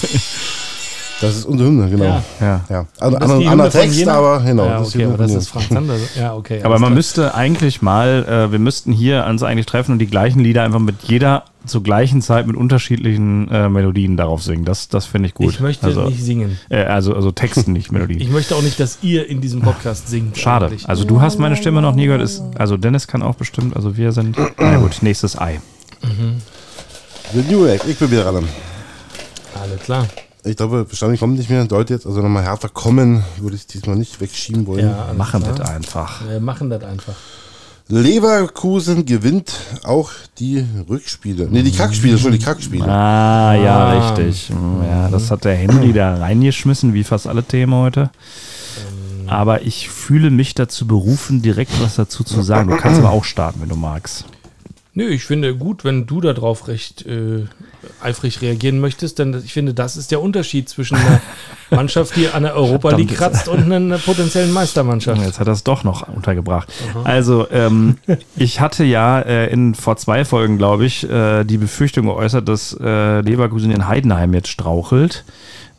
Das ist unsere Hymne, genau. Ja. Ja. Ja. Also, Das die anderer Text, Jena? aber genau. Ja, das okay, Hymne aber das ist Frank Zander. Ja, okay. Aber man klar. müsste eigentlich mal, äh, wir müssten hier uns eigentlich treffen und die gleichen Lieder einfach mit jeder zur gleichen Zeit mit unterschiedlichen äh, Melodien darauf singen. Das, das finde ich gut. Ich möchte also, nicht singen. Äh, also, also Texten, nicht Melodien. [LAUGHS] Ich möchte auch nicht, dass ihr in diesem Podcast singt. Schade. eigentlich. Also du hast meine Stimme noch nie gehört. Ist, also Dennis kann auch bestimmt. Also wir sind. Na gut, nächstes Ei. The New Wave. Ich bin wieder dran. Alles klar. Ich glaube, Bestand kommt nicht mehr. Deutet jetzt also nochmal härter kommen, würde ich diesmal nicht wegschieben wollen. Ja, Machen klar. das einfach. Wir machen das einfach. Leverkusen gewinnt auch die Rückspiele. Ne, die Kackspiele, schon die Kackspiele. Ah, ja, Ah. richtig. Mm, Ja, das hat der Henry da reingeschmissen, wie fast alle Themen heute. Aber ich fühle mich dazu berufen, direkt was dazu zu sagen. Du kannst aber auch starten, wenn du magst. Nö, ich finde gut, wenn du darauf recht äh, eifrig reagieren möchtest, denn ich finde, das ist der Unterschied zwischen einer [LAUGHS] Mannschaft, die an der Europa League kratzt und einer potenziellen Meistermannschaft. Jetzt hat er es doch noch untergebracht. Also, ähm, [LAUGHS] ich hatte ja äh, in, vor zwei Folgen, glaube ich, äh, die Befürchtung geäußert, dass äh, Leverkusen in Heidenheim jetzt strauchelt.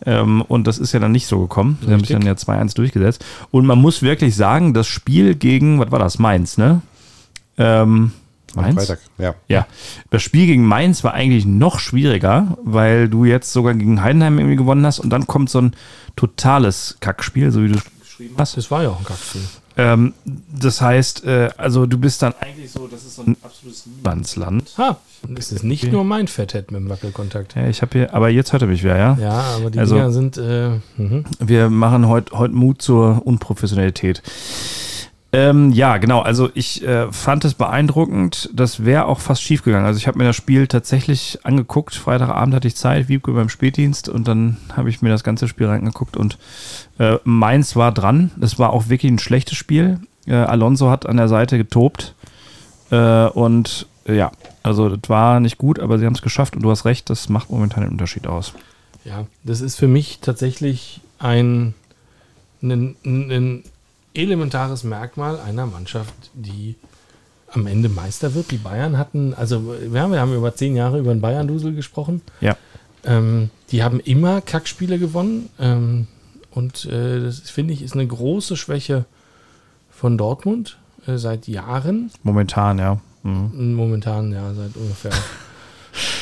Ähm, und das ist ja dann nicht so gekommen. Sie haben sich dann ja 2-1 durchgesetzt. Und man muss wirklich sagen, das Spiel gegen, was war das, Mainz, ne? Ähm, Am Mainz? Freitag, ja. Ja, das Spiel gegen Mainz war eigentlich noch schwieriger, weil du jetzt sogar gegen Heidenheim irgendwie gewonnen hast und dann kommt so ein totales Kackspiel, so wie du geschrieben hast. Das war ja auch ein Kackspiel. Ähm, das heißt, äh, also du bist dann eigentlich so, das ist so ein absolutes Niemandsland. Ha, es ist nicht nur mein Fetthead mit dem Wackelkontakt. Ja, ich habe hier, aber jetzt hört er mich wieder, ja? Ja, aber die Also- Dinger sind. Äh, mhm. Wir machen heute heut Mut zur Unprofessionalität. Ähm, ja, genau. Also ich äh, fand es beeindruckend. Das wäre auch fast schief gegangen. Also ich habe mir das Spiel tatsächlich angeguckt. Freitagabend hatte ich Zeit, Wiebke beim Spätdienst und dann habe ich mir das ganze Spiel reingeguckt und äh, Mainz war dran. Das war auch wirklich ein schlechtes Spiel. Äh, Alonso hat an der Seite getobt äh, und äh, ja, also das war nicht gut, aber sie haben es geschafft und du hast recht, das macht momentan den Unterschied aus. Ja, das ist für mich tatsächlich ein, ein, ein elementares Merkmal einer Mannschaft, die am Ende Meister wird. Die Bayern hatten, also wir haben, wir haben über zehn Jahre über den Bayern-Dusel gesprochen. Ja. Ähm, die haben immer Kackspiele gewonnen. Ähm, und äh, das finde ich ist eine große Schwäche von Dortmund äh, seit Jahren. Momentan, ja. Mhm. Momentan, ja, seit ungefähr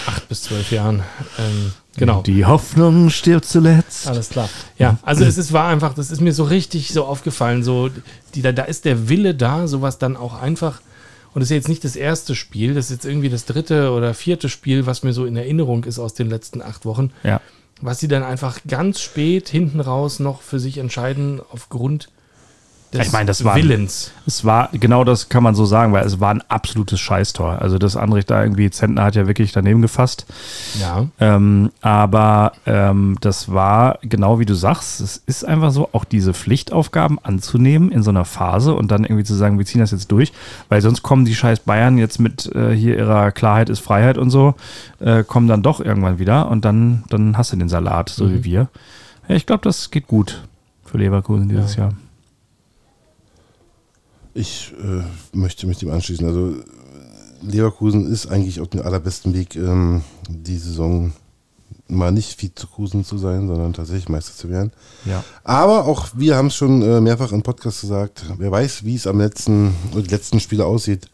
acht bis zwölf Jahren. Ähm, genau. Die Hoffnung stirbt zuletzt. Alles klar. Ja, also es ist, war einfach, das ist mir so richtig so aufgefallen, so, die, da, da ist der Wille da, sowas dann auch einfach, und das ist jetzt nicht das erste Spiel, das ist jetzt irgendwie das dritte oder vierte Spiel, was mir so in Erinnerung ist aus den letzten acht Wochen, Ja. was sie dann einfach ganz spät hinten raus noch für sich entscheiden aufgrund des Ich meine, das war- Willens. Es war, genau das kann man so sagen, weil es war ein absolutes Scheißtor. Also das Andrich da irgendwie, Zentner hat ja wirklich daneben gefasst. Ja. Ähm, aber ähm, das war genau wie du sagst, es ist einfach so, auch diese Pflichtaufgaben anzunehmen in so einer Phase und dann irgendwie zu sagen, wir ziehen das jetzt durch, weil sonst kommen die scheiß Bayern jetzt mit äh, hier ihrer Klarheit ist Freiheit und so, äh, kommen dann doch irgendwann wieder und dann, dann hast du den Salat, so wie wir. Ja, ich glaube, das geht gut für Leverkusen dieses Jahr. Ich äh, möchte mich dem anschließen. Also Leverkusen ist eigentlich auf dem allerbesten Weg, ähm, die Saison mal nicht Vizekusen zu sein, sondern tatsächlich Meister zu werden. Ja. Aber auch wir haben es schon äh, mehrfach im Podcast gesagt, wer weiß, wie es am letzten, letzten Spiele aussieht,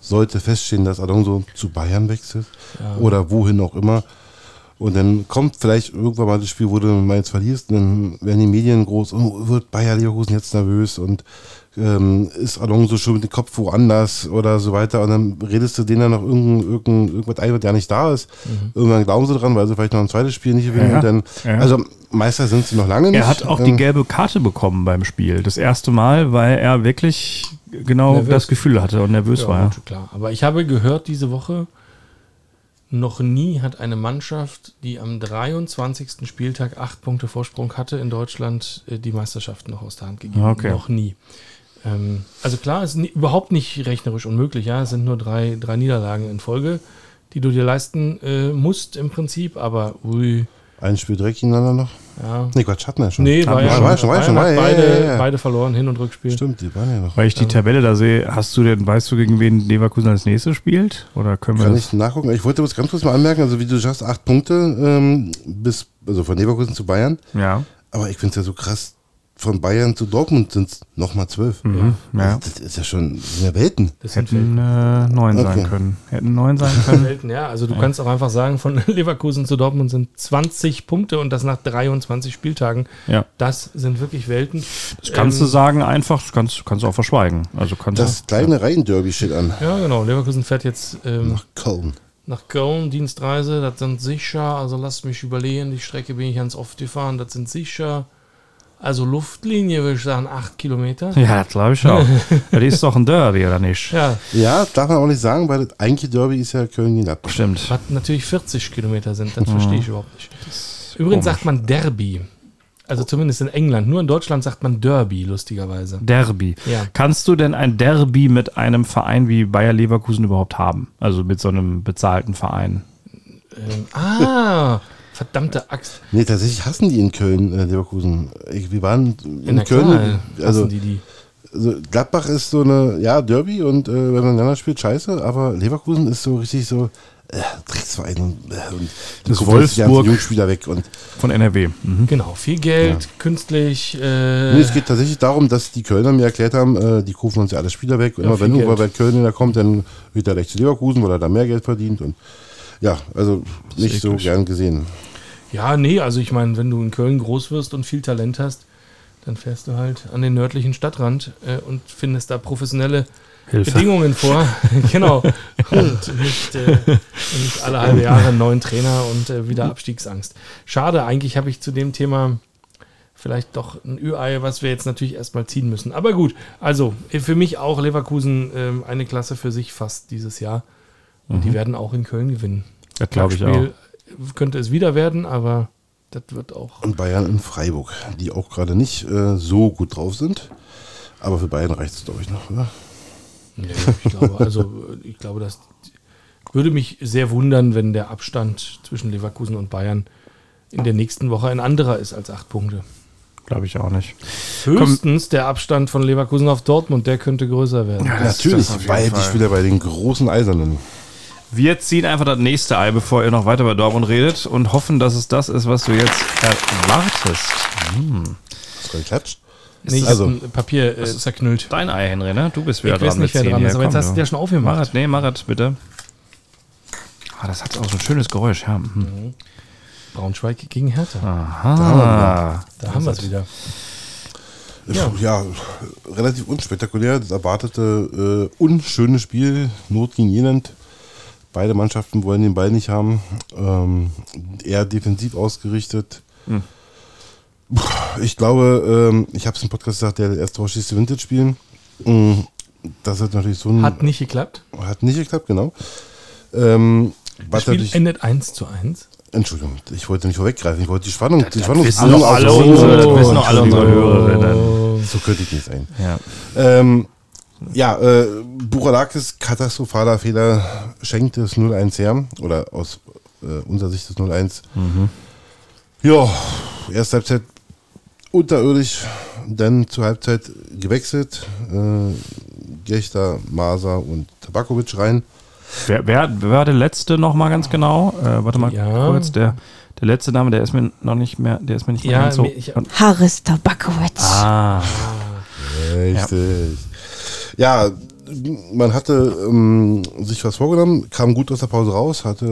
sollte feststehen, dass Alonso zu Bayern wechselt oder wohin auch immer. Und dann kommt vielleicht irgendwann mal das Spiel, wo du Mainz verlierst, und dann werden die Medien groß, oh, wird Bayer Leverkusen jetzt nervös und ähm, ist Alonso schon mit dem Kopf woanders oder so weiter. Und dann redest du denen dann noch irgend, irgend, irgendwas ein, was ja nicht da ist. Irgendwann glauben sie dran, weil sie vielleicht noch ein zweites Spiel nicht gewinnen. Ja, dann, ja. Also Meister sind sie noch lange nicht. Er hat auch die Ähm, gelbe Karte bekommen beim Spiel. Das erste Mal, weil er wirklich genau Nervös. das Gefühl hatte und nervös war. Ja, Ja. gut, klar. Aber ich habe gehört diese Woche, noch nie hat eine Mannschaft, die am 23. Spieltag acht Punkte Vorsprung hatte in Deutschland, äh, die Meisterschaft noch aus der Hand gegeben. Okay. Noch nie. Ähm, also klar, ist ni- überhaupt nicht rechnerisch unmöglich. Ja, es sind nur drei, drei Niederlagen in Folge, die du dir leisten äh, musst im Prinzip. Aber ui, Ein Spiel direkt hintereinander noch. Ja. Nee, Quatsch, hatten wir schon. Nee, war ja schon. war schon, war schon. War, ja, beide, ja, ja. beide verloren, Hin- und Rückspiel. Stimmt, die waren ja noch. Weil ich die Tabelle da sehe, hast du denn, weißt du, gegen wen Leverkusen als nächstes spielt? Oder können wir Kann das? ich nachgucken. Ich wollte bloß ganz kurz mal anmerken, also wie du sagst, acht Punkte ähm, bis, also von Leverkusen zu Bayern. Ja. Aber ich finde es ja so krass, von Bayern zu Dortmund sind es nochmal zwölf. Mhm. ja. Das ist ja schon das ja Welten. Das Hätten äh, neun sein Okay. können. Hätten neun sein [LAUGHS] können. Welten, ja. Also du kannst auch einfach sagen, von [LAUGHS] Leverkusen zu Dortmund sind 20 Punkte und das nach 23 Spieltagen. ja. Das sind wirklich Welten. Das kannst Ähm, du sagen, einfach, das kannst, kannst du auch verschweigen. Also kannst Das du, kleine Rhein-Derby steht an. Ja, genau. Leverkusen fährt jetzt ähm, Nach Köln. nach Köln, Dienstreise. Das sind sicher, also lasst mich überlegen, die Strecke bin ich ganz oft gefahren. Das sind sicher, also Luftlinie würde ich sagen, 8 Kilometer. Ja, das glaube ich auch. das [LAUGHS] ist doch ein Derby, oder nicht? Ja, Ja, darf man auch nicht sagen, weil das eigentliche Derby ist ja Köln gegen Gladbach. Stimmt. was natürlich 40 Kilometer sind, das verstehe ich überhaupt nicht. Übrigens sagt man Derby. Also zumindest in England. Nur in Deutschland sagt man Derby, lustigerweise. Derby. Ja. Kannst du denn ein Derby mit einem Verein wie Bayer Leverkusen überhaupt haben? Also mit so einem bezahlten Verein? Ähm, ah, verdammte Axt. Nee, tatsächlich hassen die in Köln, äh, Leverkusen. Ich, wir waren in In der Köln. Köln, also, die, die. also Gladbach ist so eine, ja, Derby und äh, wenn man einander spielt, scheiße, aber Leverkusen ist so richtig so, äh, Drecksverein und, äh, und Das Wolfsburg. Jungspieler weg. Und Von NRW. Mhm. Genau, viel Geld, künstlich. Äh, nee, es geht tatsächlich darum, dass die Kölner mir erklärt haben, äh, die rufen uns ja alle Spieler weg. Und Ja, immer wenn irgendwo bei Geld. Köln der kommt, dann wird er gleich zu Leverkusen, weil er da mehr Geld verdient. Und ja, also nicht so gern gesehen. Ja, nee, also ich meine, wenn du in Köln groß wirst und viel Talent hast, dann fährst du halt an den nördlichen Stadtrand äh, und findest da professionelle Hilfe. Bedingungen vor. [LAUGHS] [LAUGHS] genau. Und nicht, äh, nicht alle halbe Jahre einen neuen Trainer und äh, wieder Abstiegsangst. Schade, eigentlich habe ich zu dem Thema vielleicht doch ein Ü-Ei, was wir jetzt natürlich erstmal ziehen müssen. Aber gut, also äh, für mich auch Leverkusen ähm, eine Klasse für sich fast dieses Jahr. Und die werden auch in Köln gewinnen. Das glaube ich auch. Könnte es wieder werden, aber das wird auch. Und Bayern in Freiburg, die auch gerade nicht äh, so gut drauf sind. Aber für Bayern reicht es, glaube ich, noch, oder? Nee, ich glaube, also ich glaube, das würde mich sehr wundern, wenn der Abstand zwischen Leverkusen und Bayern in der nächsten Woche ein anderer ist als acht Punkte. Glaube ich auch nicht. Höchstens der Abstand von Leverkusen auf Dortmund, der könnte größer werden. das- Natürlich, weil Fall. ich wieder bei den großen Eisernen. Wir ziehen einfach das nächste Ei, bevor ihr noch weiter bei Dortmund redet und hoffen, dass es das ist, was du jetzt erwartest. Hast du geklatscht? Nee, ich Also- ein Papier äh, zerknüllt. Dein Ei, Henry, ne? Du bist wieder Ich weiß dran nicht, wer dran ist, aber jetzt hast du ja schon aufgemacht. Marat, nee, Marat, bitte. Ah, das hat auch so ein schönes Geräusch, ja. Mhm. Braunschweig gegen Hertha. Aha. Da haben wir es wieder. Ja. ja, relativ unspektakulär. Das erwartete äh, unschöne Spiel, Not gegen Elend. Beide Mannschaften wollen den Ball nicht haben. Ähm, eher defensiv ausgerichtet. Hm. Ich glaube, ähm, ich habe es im Podcast gesagt, der erste Tor schießt Vintage spielen. Mm, Das hat natürlich so ein. Hat nicht geklappt. hat nicht geklappt, genau. Ähm, Das Spiel endet 1 zu 1. Entschuldigung, ich wollte nicht vorweggreifen. Ich wollte die Spannung. die Spannung wissen alle aufbauen. unsere- das wissen alle unsere Hörerinnen. So könnte ich nicht sein. Ja. Ähm, ja, äh, Buradakis katastrophaler Fehler schenkt das 0-1 her. Oder aus äh, unserer Sicht das 0-1. Ja, erste Halbzeit unterirdisch, dann zur Halbzeit gewechselt. Äh, Gechter, Maser und Tabakovic rein. Wer, wer, wer war der letzte noch mal ganz genau? Äh, warte mal Ja. kurz. Der, der letzte Name, der ist mir noch nicht mehr, der ist mir nicht mehr Ja, ganz so. ich- Haris Tabakowitsch. ah, Richtig. Ja, man hatte ähm, sich was vorgenommen, kam gut aus der Pause raus, hatte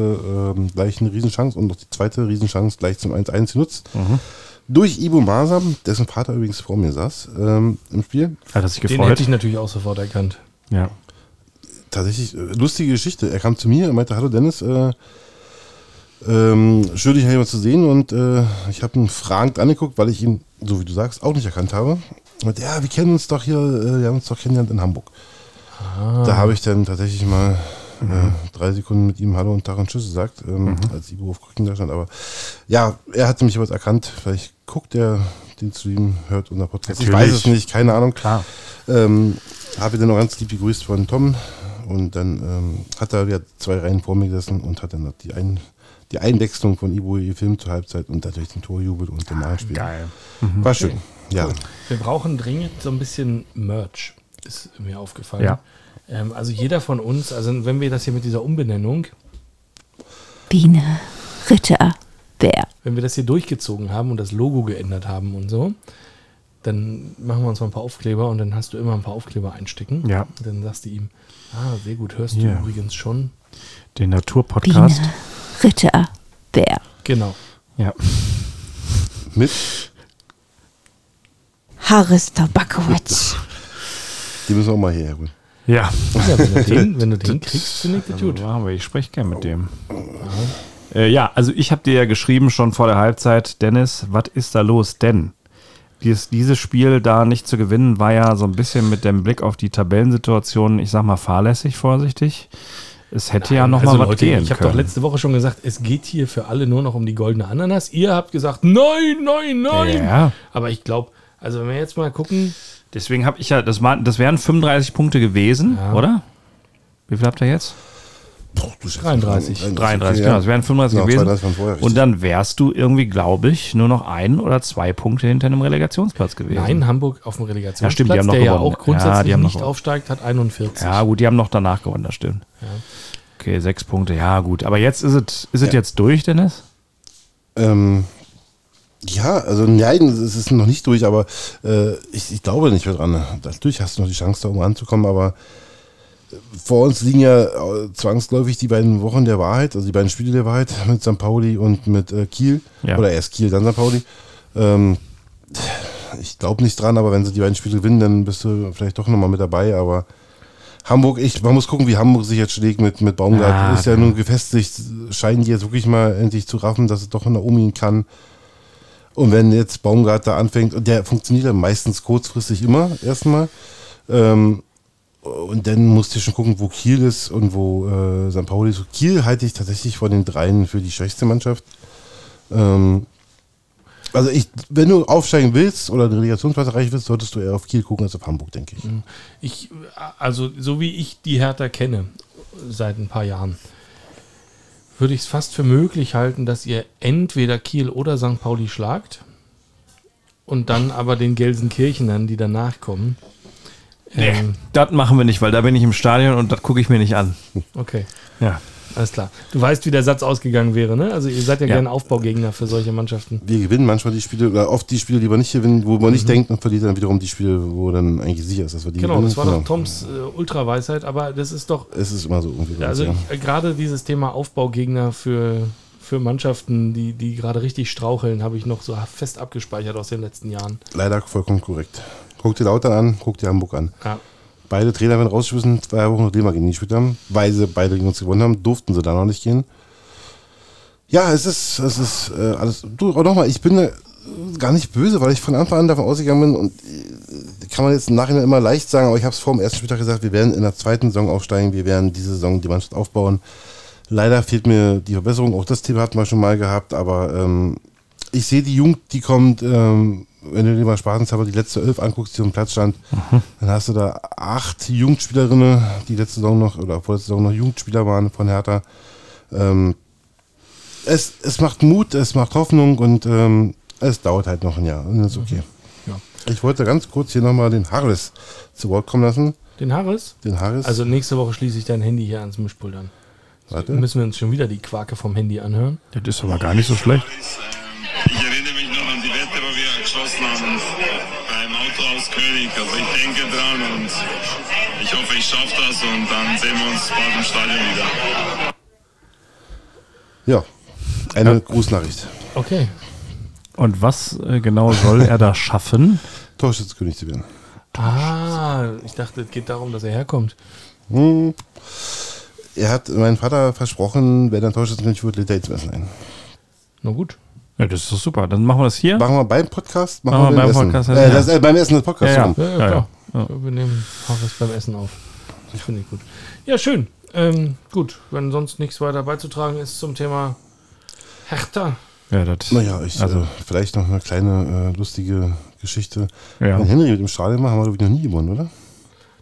ähm, gleich eine Riesenchance und noch die zweite Riesenchance gleich zum 1-1 genutzt. Durch Ibo Masam, dessen Vater übrigens vor mir saß ähm, im Spiel. hat er sich Den gefreut. hätte ich natürlich auch sofort erkannt. ja. Tatsächlich äh, lustige Geschichte. Er kam zu mir und meinte, hallo Dennis, äh, ähm, schön dich hier mal zu sehen und äh, ich habe ihn fragend angeguckt, weil ich ihn, so wie du sagst, auch nicht erkannt habe. Und ja, wir kennen uns doch hier, äh, wir haben uns doch kennengelernt in Hamburg. Da habe ich dann tatsächlich mal äh, drei Sekunden mit ihm Hallo und Tag und Tschüss gesagt, ähm, als Ibo auf Krücken da stand. Aber ja, er hatte mich was erkannt. Vielleicht guckt er den Stream, hört unser Podcast. Ich Natürlich. weiß es nicht, keine Ahnung. Klar. Ähm, habe ihn dann noch ganz lieb begrüßt von Tom und dann ähm, hat er wieder zwei Reihen vor mir gesessen und hat dann noch die ein, die Einwechslung von Ivo Film zur Halbzeit und natürlich den Torjubel und dem Nachspiel. Geil. War schön. Ja. Wir brauchen dringend so ein bisschen Merch, ist mir aufgefallen. Ja. Ähm, also jeder von uns, also wenn wir das hier mit dieser Umbenennung, Biene, Ritter, Bär. wenn wir das hier durchgezogen haben und das Logo geändert haben und so, dann machen wir uns mal ein paar Aufkleber und dann hast du immer ein paar Aufkleber einstecken. Ja. Und dann sagst du ihm, ah, sehr gut, hörst Hier. du übrigens schon. Den Naturpodcast. Biene, Ritter, Bär. Genau. Ja. Mit, Haris Tabakowitsch. die müssen wir auch mal hierher holen. Ja. Ja, wenn du den, [LAUGHS] wenn du den kriegst, finde ich das gut. Machen wir. Ich spreche gerne mit dem. Äh, ja, also ich habe dir ja geschrieben schon vor der Halbzeit, Dennis, was ist da los? Denn dieses, dieses Spiel da nicht zu gewinnen, war ja so ein bisschen mit dem Blick auf die Tabellensituation, ich sag mal fahrlässig, vorsichtig. Es hätte ja noch Also mal was Leute, gehen ich habe doch letzte Woche schon gesagt, es geht hier für alle nur noch um die goldene Ananas. Ihr habt gesagt, nein, nein, nein. Ja. Aber ich glaube, also wenn wir jetzt mal gucken, Deswegen habe ich ja, das, war, das wären 35 Punkte gewesen, Ja. oder? Wie viel habt ihr jetzt? Boah, du Scheiße. 33. 33, okay, genau. ja. Es wären 35 Ja, gewesen. 32 von vorher, richtig. Und dann wärst du irgendwie, glaube ich, nur noch ein oder zwei Punkte hinter einem Relegationsplatz gewesen. nein, Hamburg auf dem Relegationsplatz, Ja, stimmt, die haben noch der ja gewonnen. auch grundsätzlich Ja, die haben noch nicht gewonnen. aufsteigt, hat 41. Ja, gut, die haben noch danach gewonnen, das stimmt. Okay, sechs Punkte, ja, gut. Aber jetzt ist es, ist es Ja. jetzt durch, Dennis? Ähm, ja, also nein, es ist noch nicht durch, aber äh, ich, ich glaube nicht mehr dran. Natürlich hast du noch die Chance, da oben anzukommen, aber äh, vor uns liegen ja äh, zwangsläufig die beiden Wochen der Wahrheit, also die beiden Spiele der Wahrheit [LAUGHS] mit St. Pauli und mit äh, Kiel. Ja. Oder erst Kiel, dann St. Pauli. Ähm, ich glaube nicht dran, aber wenn sie die beiden Spiele gewinnen, dann bist du vielleicht doch nochmal mit dabei, aber Hamburg, ich, man muss gucken, wie Hamburg sich jetzt schlägt mit, mit Baumgart. Ah, ist ja okay. nun gefestigt, scheinen die jetzt wirklich mal endlich zu raffen, dass es doch nach oben gehen kann. Und wenn jetzt Baumgart da anfängt, und der funktioniert ja meistens kurzfristig immer, erstmal. Ähm, und dann musst du schon gucken, wo Kiel ist und wo äh, St. Pauli ist. Kiel halte ich tatsächlich von den dreien für die schwächste Mannschaft. Ähm, also ich, wenn du aufsteigen willst oder den Relegationsplatz erreichen willst, solltest du eher auf Kiel gucken als auf Hamburg, denke ich. Ich, also so wie ich die Hertha kenne, seit ein paar Jahren, würde ich es fast für möglich halten, dass ihr entweder Kiel oder St. Pauli schlagt und dann aber den Gelsenkirchenern, die danach kommen. Ähm, Das machen wir nicht, weil da bin ich im Stadion und das gucke ich mir nicht an. okay, Ja. Alles klar. Du weißt, wie der Satz ausgegangen wäre, ne? Also ihr seid ja, Ja. gerne Aufbaugegner für solche Mannschaften. Wir gewinnen manchmal die Spiele, oder oft die Spiele, die wir nicht gewinnen, wo man nicht denkt und verliert dann wiederum die Spiele, wo dann eigentlich sicher ist, dass wir die Genau, gewinnen. das war doch Toms äh, Ultraweisheit, aber das ist doch Es ist immer so irgendwie. Also ja. äh, gerade dieses Thema Aufbaugegner für, für Mannschaften, die, die gerade richtig straucheln, habe ich noch so fest abgespeichert aus den letzten Jahren. Leider vollkommen korrekt. Guck dir Lautern an, guck dir Hamburg an. Ja. Beide Trainer werden rausgeschmissen, zwei Wochen nachdem wir gegen die gespielt haben, weil sie beide gegen uns gewonnen haben, durften sie da noch nicht gehen. Ja, es ist, es ist äh, alles. Du, auch nochmal, ich bin äh, gar nicht böse, weil ich von Anfang an davon ausgegangen bin und äh, kann man jetzt im Nachhinein immer leicht sagen, aber ich habe es vor dem ersten Spieltag gesagt, wir werden in der zweiten Saison aufsteigen, wir werden diese Saison die Mannschaft aufbauen. Leider fehlt mir die Verbesserung, auch das Thema hatten wir schon mal gehabt, aber ähm, ich sehe die Jugend, die kommt, ähm, wenn du dir mal spaßenshalber die letzte Elf anguckst, die auf dem Platz stand, dann hast du da acht Jugendspielerinnen, die letzte Saison noch, oder vorletzte Saison noch Jugendspieler waren von Hertha. Ähm, es, es macht Mut, es macht Hoffnung und ähm, es dauert halt noch ein Jahr. Und ist okay. Ja. Ich wollte ganz kurz hier nochmal den Harris zu Wort kommen lassen. Den Harris? Den Harris. Also nächste Woche schließe ich dein Handy hier ans Mischpult an. Warte. Müssen wir uns schon wieder die Quake vom Handy anhören? Das ist aber gar nicht so schlecht. Ich erinnere mich noch an die Wette, die wir geschlossen haben beim Aus König. Also ich denke dran und ich hoffe, ich schaffe das und dann sehen wir uns bald im Stadion wieder. ja, eine Grußnachricht. Okay. Und was äh, genau soll er da [LAUGHS] schaffen? Torschützkönig zu werden. Ah, ich dachte, es geht darum, dass er herkommt. Hm. Er hat mein Vater versprochen, wenn er Torschützenkönig wird, lädt er Essen ein. Na gut. Ja, das ist doch super. Dann machen wir das hier. Machen wir beim Podcast, machen, Machen wir beim, beim Essen. Podcast, äh, ja. das, äh, beim Essen des Podcasts. Ja, ja. Ja, ja, Ja, klar. ja. Wir nehmen Harris beim Essen auf. Das finde ich gut. Ja, schön. Ähm, gut, wenn sonst nichts weiter beizutragen ist zum Thema Hertha. Ja, das. Naja, ich, Also- äh, vielleicht noch eine kleine äh, lustige Geschichte. Ja. Wenn Henry mit dem Stadion war, haben wir glaube ich noch nie gewonnen, oder?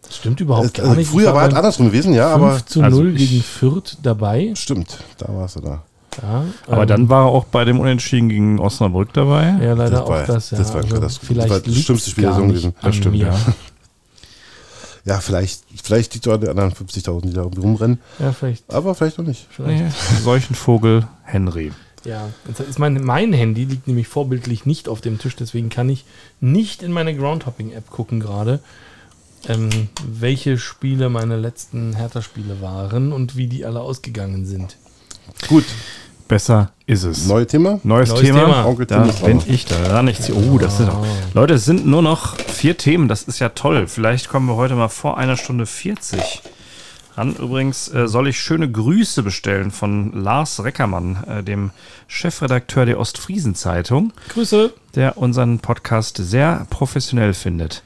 Das stimmt überhaupt gar also nicht. früher war es andersrum gewesen, ja, 5 aber zu Also 0 ich- gegen Fürth dabei. stimmt, da warst du da. Ja, Aber ähm, dann war er auch bei dem Unentschieden gegen Osnabrück dabei. Ja, leider Das war- auch das. Ja. das war- also das- das vielleicht war das schlimmste Spiel der Saison gewesen. Das stimmt, mir. ja. Ja, vielleicht, vielleicht liegt es an den anderen 50.000, die da irgendwie rumrennen. Ja, vielleicht. Aber vielleicht auch nicht. vielleicht. Nee, Seuchenvogel Henry. Ja, ist mein, mein Handy liegt nämlich vorbildlich nicht auf dem Tisch, deswegen kann ich nicht in meine Groundhopping-App gucken gerade, ähm, welche Spiele meine letzten Hertha-Spiele waren und wie die alle ausgegangen sind. Gut, Besser ist es. neues Thema. Neues, Neues Thema. Thema. Onkel Da bin ich da ran. Ich zieh- oh, das ist auch. Leute, es sind nur noch vier Themen. Das ist ja toll. Vielleicht kommen wir heute mal vor einer Stunde 40 ran. Übrigens äh, soll ich schöne Grüße bestellen von Lars Reckermann, äh, dem Chefredakteur der Ostfriesen-Zeitung, Grüße. der unseren Podcast sehr professionell findet.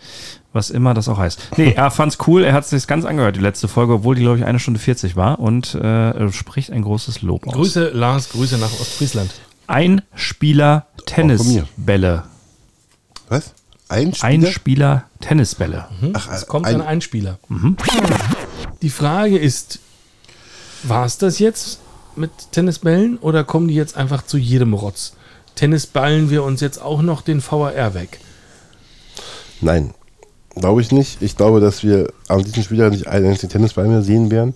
Was immer das auch heißt. Nee, er fand's cool. Er hat sich ganz angehört, die letzte Folge, obwohl die, glaube ich, eine Stunde 40 war und äh, spricht ein großes Lob aus. Grüße, Lars, Grüße nach Ostfriesland. Ein Spieler. Tennisbälle. Was? Ein Spieler? Ein Spieler Tennisbälle. Ach, Es kommt ein, ein Einspieler. Die Frage ist, war es das jetzt mit Tennisbällen oder kommen die jetzt einfach zu jedem Rotz? Tennisballen wir uns jetzt auch noch den VAR weg? Nein, glaube ich nicht. Ich glaube, dass wir an diesem Spieler nicht einen einzigen Tennisball mehr sehen werden,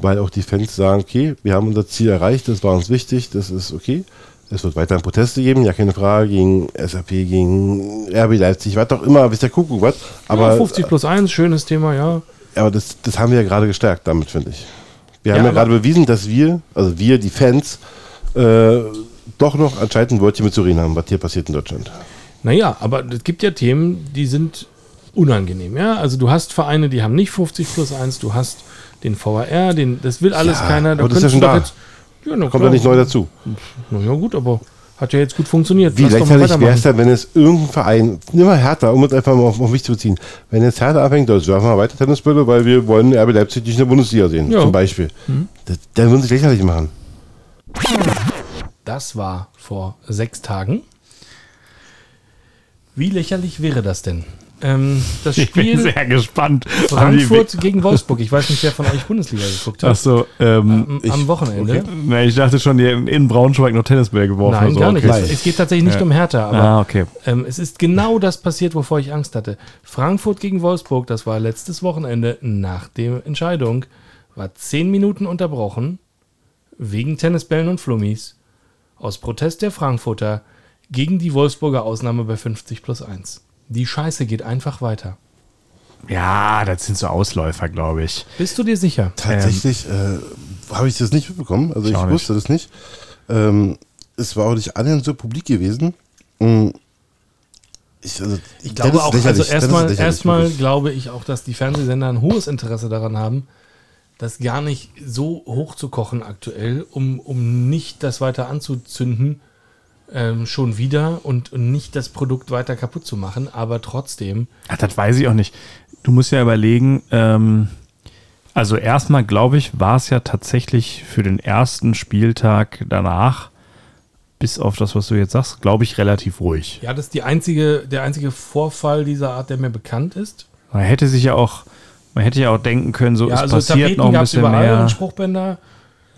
weil auch die Fans sagen, okay, wir haben unser Ziel erreicht, das war uns wichtig, das ist okay. Es wird weiterhin Proteste geben, ja keine Frage, gegen SAP, gegen RB Leipzig, was auch immer, wisst der Kuckuck was. Aber, ja, 50 plus 1, schönes Thema, ja. aber das, das haben wir ja gerade gestärkt damit, finde ich. Wir Ja, haben ja gerade bewiesen, dass wir, also wir, die Fans, äh, doch noch anscheinend ein Wörtchen mitzureden haben, was hier passiert in Deutschland. Naja, aber es gibt ja Themen, die sind unangenehm, ja. Also du hast Vereine, die haben nicht 50 plus 1, du hast den VAR, den, das will alles Ja, keiner. aber das ist ja schon du doch da. Jetzt, ja, na Kommt klar. ja nicht neu dazu. Na ja, gut, aber hat ja jetzt gut funktioniert. Wie lächerlich wäre es denn, wenn es irgendein Verein, nimm mal Hertha, um es einfach mal auf, auf mich zu beziehen, wenn jetzt Hertha anfängt, das werfen wir weiter Tennisbälle, weil wir wollen RB Leipzig nicht in der Bundesliga sehen, Ja. zum Beispiel. Mhm. Das, dann würden sie sich lächerlich machen. Das war vor sechs Tagen. Wie lächerlich wäre das denn? Ähm, das [LAUGHS] Ich bin sehr gespannt. Frankfurt gegen Wolfsburg. Ich weiß nicht, wer von euch Bundesliga geguckt hat. Achso, ähm, am, am Wochenende. okay. na, ich dachte schon, die haben in Braunschweig noch Tennisbälle geworfen. Nein, oder so. gar nicht. Okay. Es, es geht tatsächlich nicht Ja. um Hertha, aber Ah, okay. ähm, es ist genau das passiert, wovor ich Angst hatte. Frankfurt gegen Wolfsburg, das war letztes Wochenende nach der Entscheidung, war zehn Minuten unterbrochen wegen Tennisbällen und Flummis aus Protest der Frankfurter gegen die Wolfsburger Ausnahme bei 50 plus 1. Die Scheiße geht einfach weiter. Ja, das sind so Ausläufer, glaube ich. Bist du dir sicher? Tatsächlich äh, habe ich das nicht mitbekommen, also Ich ich, auch nicht. wusste das nicht. Ähm, es war auch nicht annähernd so publik gewesen. Mm. Ich, also, Ich glaube auch, also erstmal, erstmal glaube ich auch, dass die Fernsehsender ein hohes Interesse daran haben, das gar nicht so hoch zu kochen aktuell, um, um nicht das weiter anzuzünden, ähm, schon wieder und, und nicht das Produkt weiter kaputt zu machen, aber trotzdem, Ach, das weiß ich auch nicht. Du musst ja überlegen, ähm, also erstmal glaube ich, war es ja tatsächlich für den ersten Spieltag danach, bis auf das, was du jetzt sagst, glaube ich, relativ ruhig. ja, das ist die einzige, der einzige Vorfall dieser Art, der mir bekannt ist. Man hätte sich ja auch, man hätte ja auch denken können, so Ja, es also passiert Tapeten noch ein bisschen mehr. Spruchbänder.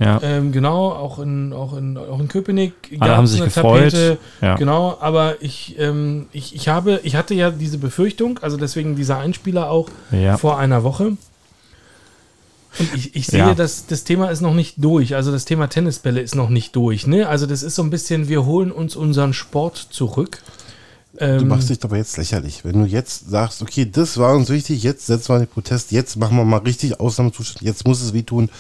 Ja. Ähm, genau, auch in, auch in, auch in Köpenick. Alle haben sich eine gefreut. Ja. Genau, aber ich, ähm, ich, ich, habe, ich hatte ja diese Befürchtung, also deswegen dieser Einspieler auch Ja. vor einer Woche. Und ich, ich sehe, Ja. dass das Thema ist noch nicht durch. Also das Thema Tennisbälle ist noch nicht durch. Ne? Also das ist so ein bisschen, wir holen uns unseren Sport zurück. Du Ähm, machst dich aber jetzt lächerlich. Wenn du jetzt sagst, okay, das war uns wichtig, jetzt setzen wir den Protest, jetzt machen wir mal richtig Ausnahmezustand, jetzt muss es wehtun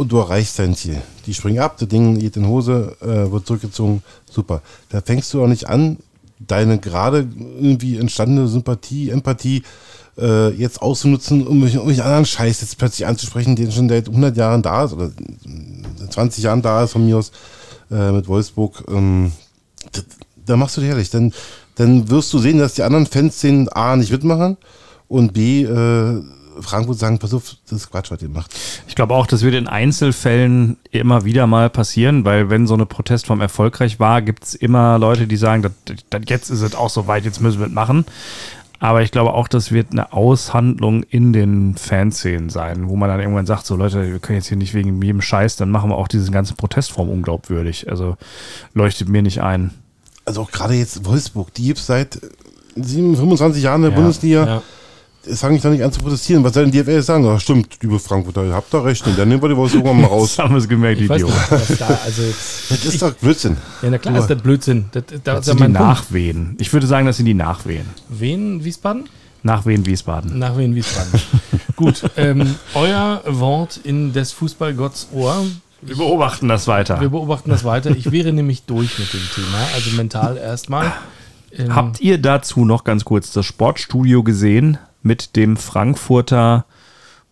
und du erreichst dein Ziel. Die springen ab, das Ding geht in Hose, äh, wird zurückgezogen, super. Da fängst du auch nicht an, deine gerade irgendwie entstandene Sympathie, Empathie äh, jetzt auszunutzen, um mich, um mich anderen Scheiß jetzt plötzlich anzusprechen, den schon seit 100 Jahren da ist oder seit 20 Jahren da ist von mir aus äh, mit Wolfsburg. Ähm, da machst du dich ehrlich. Dann, dann wirst du sehen, dass die anderen Fans den A nicht mitmachen und B, äh, Frankfurt sagen, pass auf, das ist Quatsch, was ihr macht. Ich glaube auch, das wird in Einzelfällen immer wieder mal passieren, weil wenn so eine Protestform erfolgreich war, gibt es immer Leute, die sagen, das, das, jetzt ist es auch so weit, jetzt müssen wir es machen. Aber ich glaube auch, das wird eine Aushandlung in den Fanszenen sein, wo man dann irgendwann sagt, so Leute, wir können jetzt hier nicht wegen jedem Scheiß, dann machen wir auch diesen ganzen Protestform unglaubwürdig. Also leuchtet mir nicht ein. Also auch gerade jetzt Wolfsburg, die gibt es seit 7, 25 Jahren in der Bundesliga. Ja. Es fange ich doch nicht an zu protestieren. Was soll denn die DFL sagen? Ach, stimmt, liebe Frankfurter, ihr habt da recht. Und dann nehmen wir die Wolfsburg mal [LAUGHS] raus. Das haben wir es gemerkt, Ich Idiot. nicht, da, also Das ist doch Blödsinn. ja, na klar ist das Blödsinn. Das, das, Das sind die Punkt. Nachwehen. Ich würde sagen, das sind die Nachwehen. Wen, Wiesbaden? Nachwehen Wiesbaden. Nach Wien Wiesbaden. [LAUGHS] Gut, ähm, euer Wort in des Fußballgotts Ohr. Wir beobachten das weiter. Wir beobachten das weiter. Ich wäre nämlich durch mit dem Thema, also mental erstmal. Ähm, Habt ihr dazu noch ganz kurz das Sportstudio gesehen mit dem Frankfurter,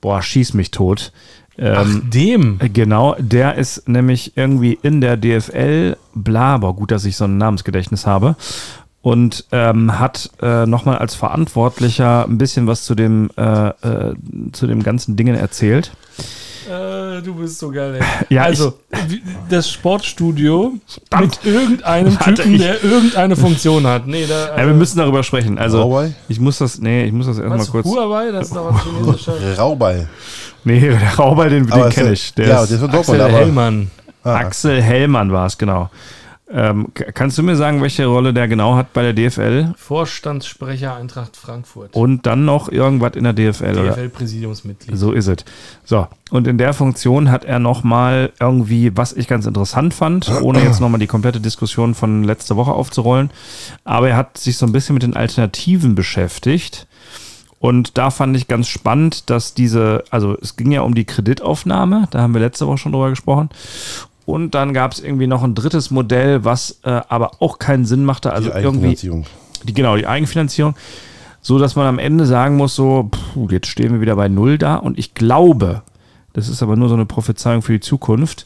boah, schieß mich tot. ach, Ähm, dem. Genau, der ist nämlich irgendwie in der DFL, bla, aber gut, dass ich so ein Namensgedächtnis habe. Und ähm, hat äh, nochmal als Verantwortlicher ein bisschen was zu dem, äh, äh, zu dem ganzen Dingen erzählt. Äh, du bist so geil, ey. [LAUGHS] Ja, also, wie- das Sportstudio mit irgendeinem Warte, Typen, ich- der irgendeine Funktion hat. Nee, da. Ja, wir müssen darüber sprechen. Also, Huawei? ich muss das, nee, ich muss das erstmal kurz. Huawei, das ist doch chinesischer. [LAUGHS] Rauball. Nee, [LAUGHS] der Rauball, den, den kenne ich. Der ja, ist der ist Axel. Hellmann. Ah, Axel Hellmann war es, genau. Ähm, kannst du mir sagen, welche Rolle der genau hat bei der DFL? Vorstandssprecher Eintracht Frankfurt. Und dann noch irgendwas in der DFL, oder? DFL-Präsidiumsmitglied. So ist es. So, und in der Funktion hat er nochmal irgendwie, was ich ganz interessant fand, [CLEARS THROAT] ohne jetzt nochmal die komplette Diskussion von letzter Woche aufzurollen, aber er hat sich so ein bisschen mit den Alternativen beschäftigt. Und da fand ich ganz spannend, dass diese, also es ging ja um die Kreditaufnahme, da haben wir letzte Woche schon drüber gesprochen. Und dann gab es irgendwie noch ein drittes Modell, was äh, aber auch keinen Sinn machte. Also die irgendwie Eigenfinanzierung. die, genau, die Eigenfinanzierung, so dass man am Ende sagen muss, so, puh, jetzt stehen wir wieder bei Null da und ich glaube, das ist aber nur so eine Prophezeiung für die Zukunft,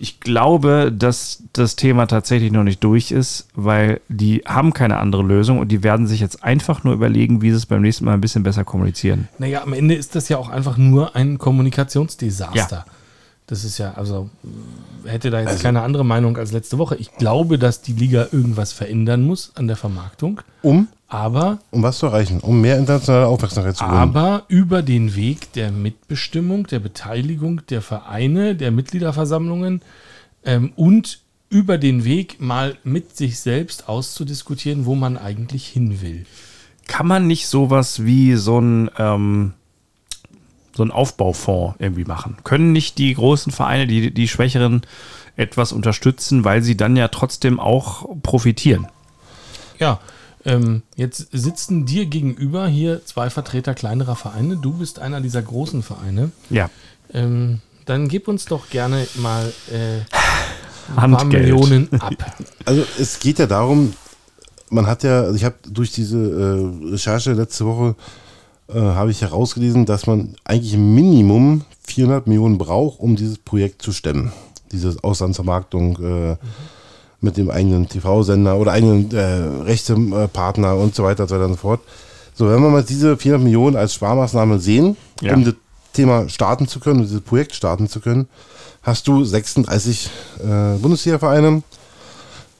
ich glaube, dass das Thema tatsächlich noch nicht durch ist, weil die haben keine andere Lösung und die werden sich jetzt einfach nur überlegen, wie sie es beim nächsten Mal ein bisschen besser kommunizieren. Naja, am Ende ist das ja auch einfach nur ein Kommunikationsdesaster. Das ist ja, also hätte da jetzt keine andere Meinung als letzte Woche. Ich glaube, dass die Liga irgendwas verändern muss an der Vermarktung, Um, aber, um was zu erreichen? Um mehr internationale Aufmerksamkeit zu gewinnen. aber über den Weg der Mitbestimmung, der Beteiligung der Vereine, der Mitgliederversammlungen ähm, und über den Weg mal mit sich selbst auszudiskutieren, wo man eigentlich hin will. Kann man nicht sowas wie so ein, ähm, so ein Aufbaufonds irgendwie machen? Können nicht die großen Vereine, die, die Schwächeren etwas unterstützen, weil sie dann ja trotzdem auch profitieren? Ja, ähm, jetzt sitzen dir gegenüber hier zwei Vertreter kleinerer Vereine. Du bist einer dieser großen Vereine. Ja. Ähm, dann gib uns doch gerne mal äh, ein paar. Millionen [LAUGHS] ab. Also es geht ja darum, man hat ja, also ich habe durch diese äh, Recherche letzte Woche äh, habe ich herausgelesen, dass man eigentlich Minimum 400 Millionen braucht, um dieses Projekt zu stemmen. Diese Auslandsvermarktung äh, mit dem eigenen TV-Sender oder eigenen äh, Rechtepartner und so weiter und so weiter und so fort. So, wenn wir mal diese 400 Millionen als Sparmaßnahme sehen, Ja. um das Thema starten zu können, dieses Projekt starten zu können, hast du 36 äh, Bundesliga-Vereine.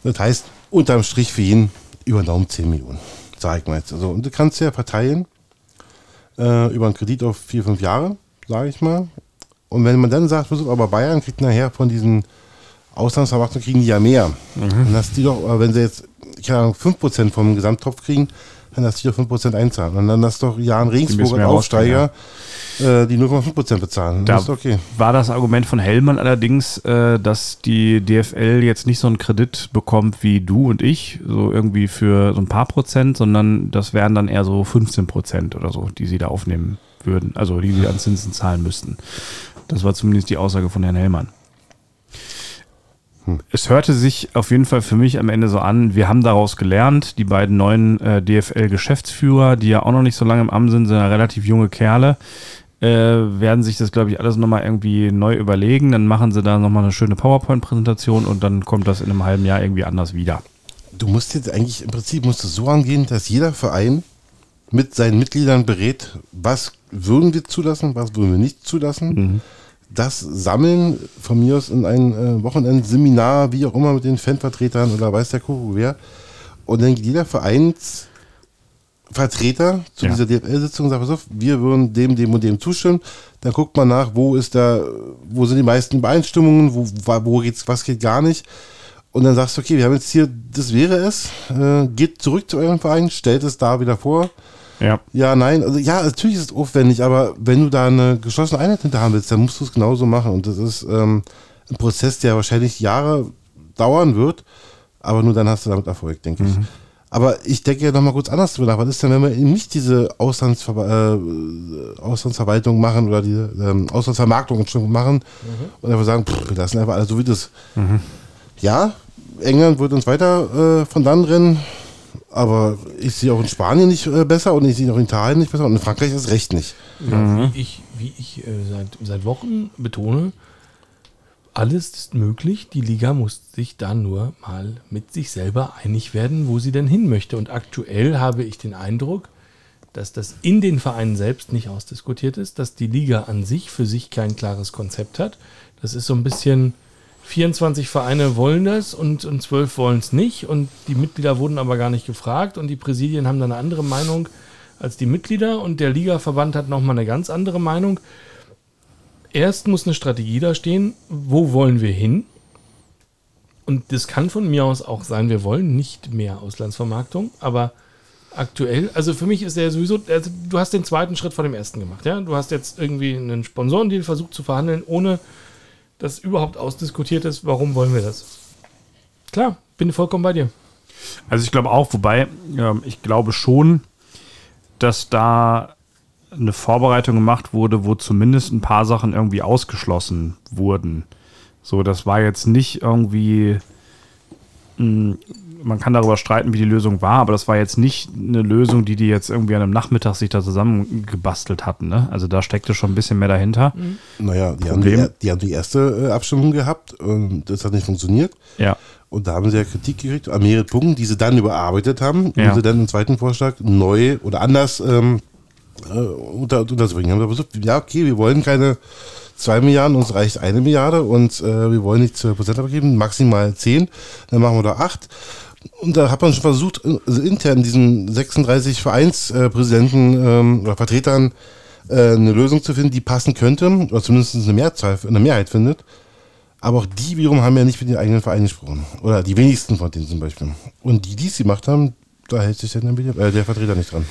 Das heißt, unterm Strich für jeden über den Daumen 10 Millionen. Sag ich mal jetzt. Also, und du kannst ja verteilen äh, über einen Kredit auf vier, fünf Jahre, sage ich mal. Und wenn man dann sagt, pass aber Bayern kriegt nachher von diesen Auslandsvermarktungen kriegen die ja mehr. Dann hast die doch, äh, wenn sie jetzt, keine Ahnung, 5% vom Gesamttopf kriegen, dann hast du doch 5% einzahlen. Und dann hast doch Jan Regensburg als Aufsteiger, äh, die 0,5% bezahlen. Da das ist okay. war das Argument von Hellmann allerdings, äh, dass die DFL jetzt nicht so einen Kredit bekommt wie du und ich, so irgendwie für so ein paar Prozent, sondern das wären dann eher so 15 Prozent oder so, die sie da aufnehmen würden, also die sie an Zinsen zahlen müssten. Das war zumindest die Aussage von Herrn Hellmann. Es hörte sich auf jeden Fall für mich am Ende so an, wir haben daraus gelernt, die beiden neuen äh, DFL-Geschäftsführer, die ja auch noch nicht so lange im Amt sind, sind ja relativ junge Kerle, äh, werden sich das, glaube ich, alles nochmal irgendwie neu überlegen. Dann machen sie da nochmal eine schöne PowerPoint-Präsentation und dann kommt das in einem halben Jahr irgendwie anders wieder. Du musst jetzt eigentlich, im Prinzip musst du so angehen, dass jeder Verein mit seinen Mitgliedern berät, was würden wir zulassen, was würden wir nicht zulassen. Das sammeln von mir aus in ein äh, Wochenendseminar, wie auch immer, mit den Fanvertretern oder weiß der Kuckuck wer. Und dann geht jeder Vereinsvorstand Vertreter zu Ja. dieser DFL-Sitzung und sagt, pass auf, wir würden dem, dem und dem zustimmen. Dann guckt man nach, wo ist da, wo sind die meisten Übereinstimmungen, wo, wo geht's, was geht gar nicht. Und dann sagst du, okay, wir haben jetzt hier, das wäre es, äh, geht zurück zu eurem Verein, stellt es da wieder vor. Ja. Ja, nein, also ja, natürlich ist es aufwendig, aber wenn du da eine geschlossene Einheit hinter haben willst, dann musst du es genauso machen. Und das ist ähm, ein Prozess, der wahrscheinlich Jahre dauern wird, aber nur dann hast du damit Erfolg, denke ich. Aber ich denke ja nochmal kurz anders drüber nach. Was ist denn, wenn wir eben nicht diese Auslandsver äh, Auslandsverwaltung machen oder diese ähm, Auslandsvermarktung machen und einfach sagen, pff, wir lassen einfach alles so wie das. Ja, England wird uns weiter äh, von dann rennen, aber ich sehe auch in Spanien nicht äh, besser und ich sehe auch in Italien nicht besser und in Frankreich ist recht nicht. Ja, wie ich, wie ich äh, seit, seit Wochen betone, alles ist möglich. Die Liga muss sich da nur mal mit sich selber einig werden, wo sie denn hin möchte. Und aktuell habe ich den Eindruck, dass das in den Vereinen selbst nicht ausdiskutiert ist, dass die Liga an sich für sich kein klares Konzept hat. Das ist so ein bisschen, 24 Vereine wollen das und, und 12 wollen es nicht. Und die Mitglieder wurden aber gar nicht gefragt und die Präsidien haben dann eine andere Meinung als die Mitglieder und der Ligaverband hat nochmal eine ganz andere Meinung. Erst muss eine Strategie da stehen, wo wollen wir hin? Und das kann von mir aus auch sein, wir wollen nicht mehr Auslandsvermarktung, aber aktuell, also für mich ist der sowieso, also du hast den zweiten Schritt vor dem ersten gemacht, ja? Du hast jetzt irgendwie einen Sponsorendeal versucht zu verhandeln, ohne dass überhaupt ausdiskutiert ist, warum wollen wir das? Klar, bin vollkommen bei dir. Also ich glaube auch, wobei ähm, ich glaube schon, dass da eine Vorbereitung gemacht wurde, wo zumindest ein paar Sachen irgendwie ausgeschlossen wurden. So, das war jetzt nicht irgendwie, mh, man kann darüber streiten, wie die Lösung war, aber das war jetzt nicht eine Lösung, die die jetzt irgendwie an einem Nachmittag sich da zusammengebastelt hatten. Ne? Also da steckte schon ein bisschen mehr dahinter. Naja, die haben die, die haben die erste äh, Abstimmung gehabt und das hat nicht funktioniert. Ja. Und da haben sie ja Kritik gekriegt an mehreren Punkten, die sie dann überarbeitet haben, Ja. sie dann im zweiten Vorschlag neu oder anders ähm, äh, unter, unterzubringen. Haben gesagt, ja, okay, wir wollen keine 2 Milliarden, uns reicht eine Milliarde und äh, wir wollen nicht 12 Prozent abgeben, maximal 10, dann machen wir da 8. Und da hat man schon versucht, also intern diesen 36 Vereinspräsidenten ähm, oder Vertretern äh, eine Lösung zu finden, die passen könnte, oder zumindest eine Mehrzahl, eine Mehrheit findet. Aber auch die wiederum haben ja nicht mit den eigenen Vereinen gesprochen. Oder die wenigsten von denen zum Beispiel. Und die, die es gemacht haben, da hält sich dann der, äh, der Vertreter nicht dran.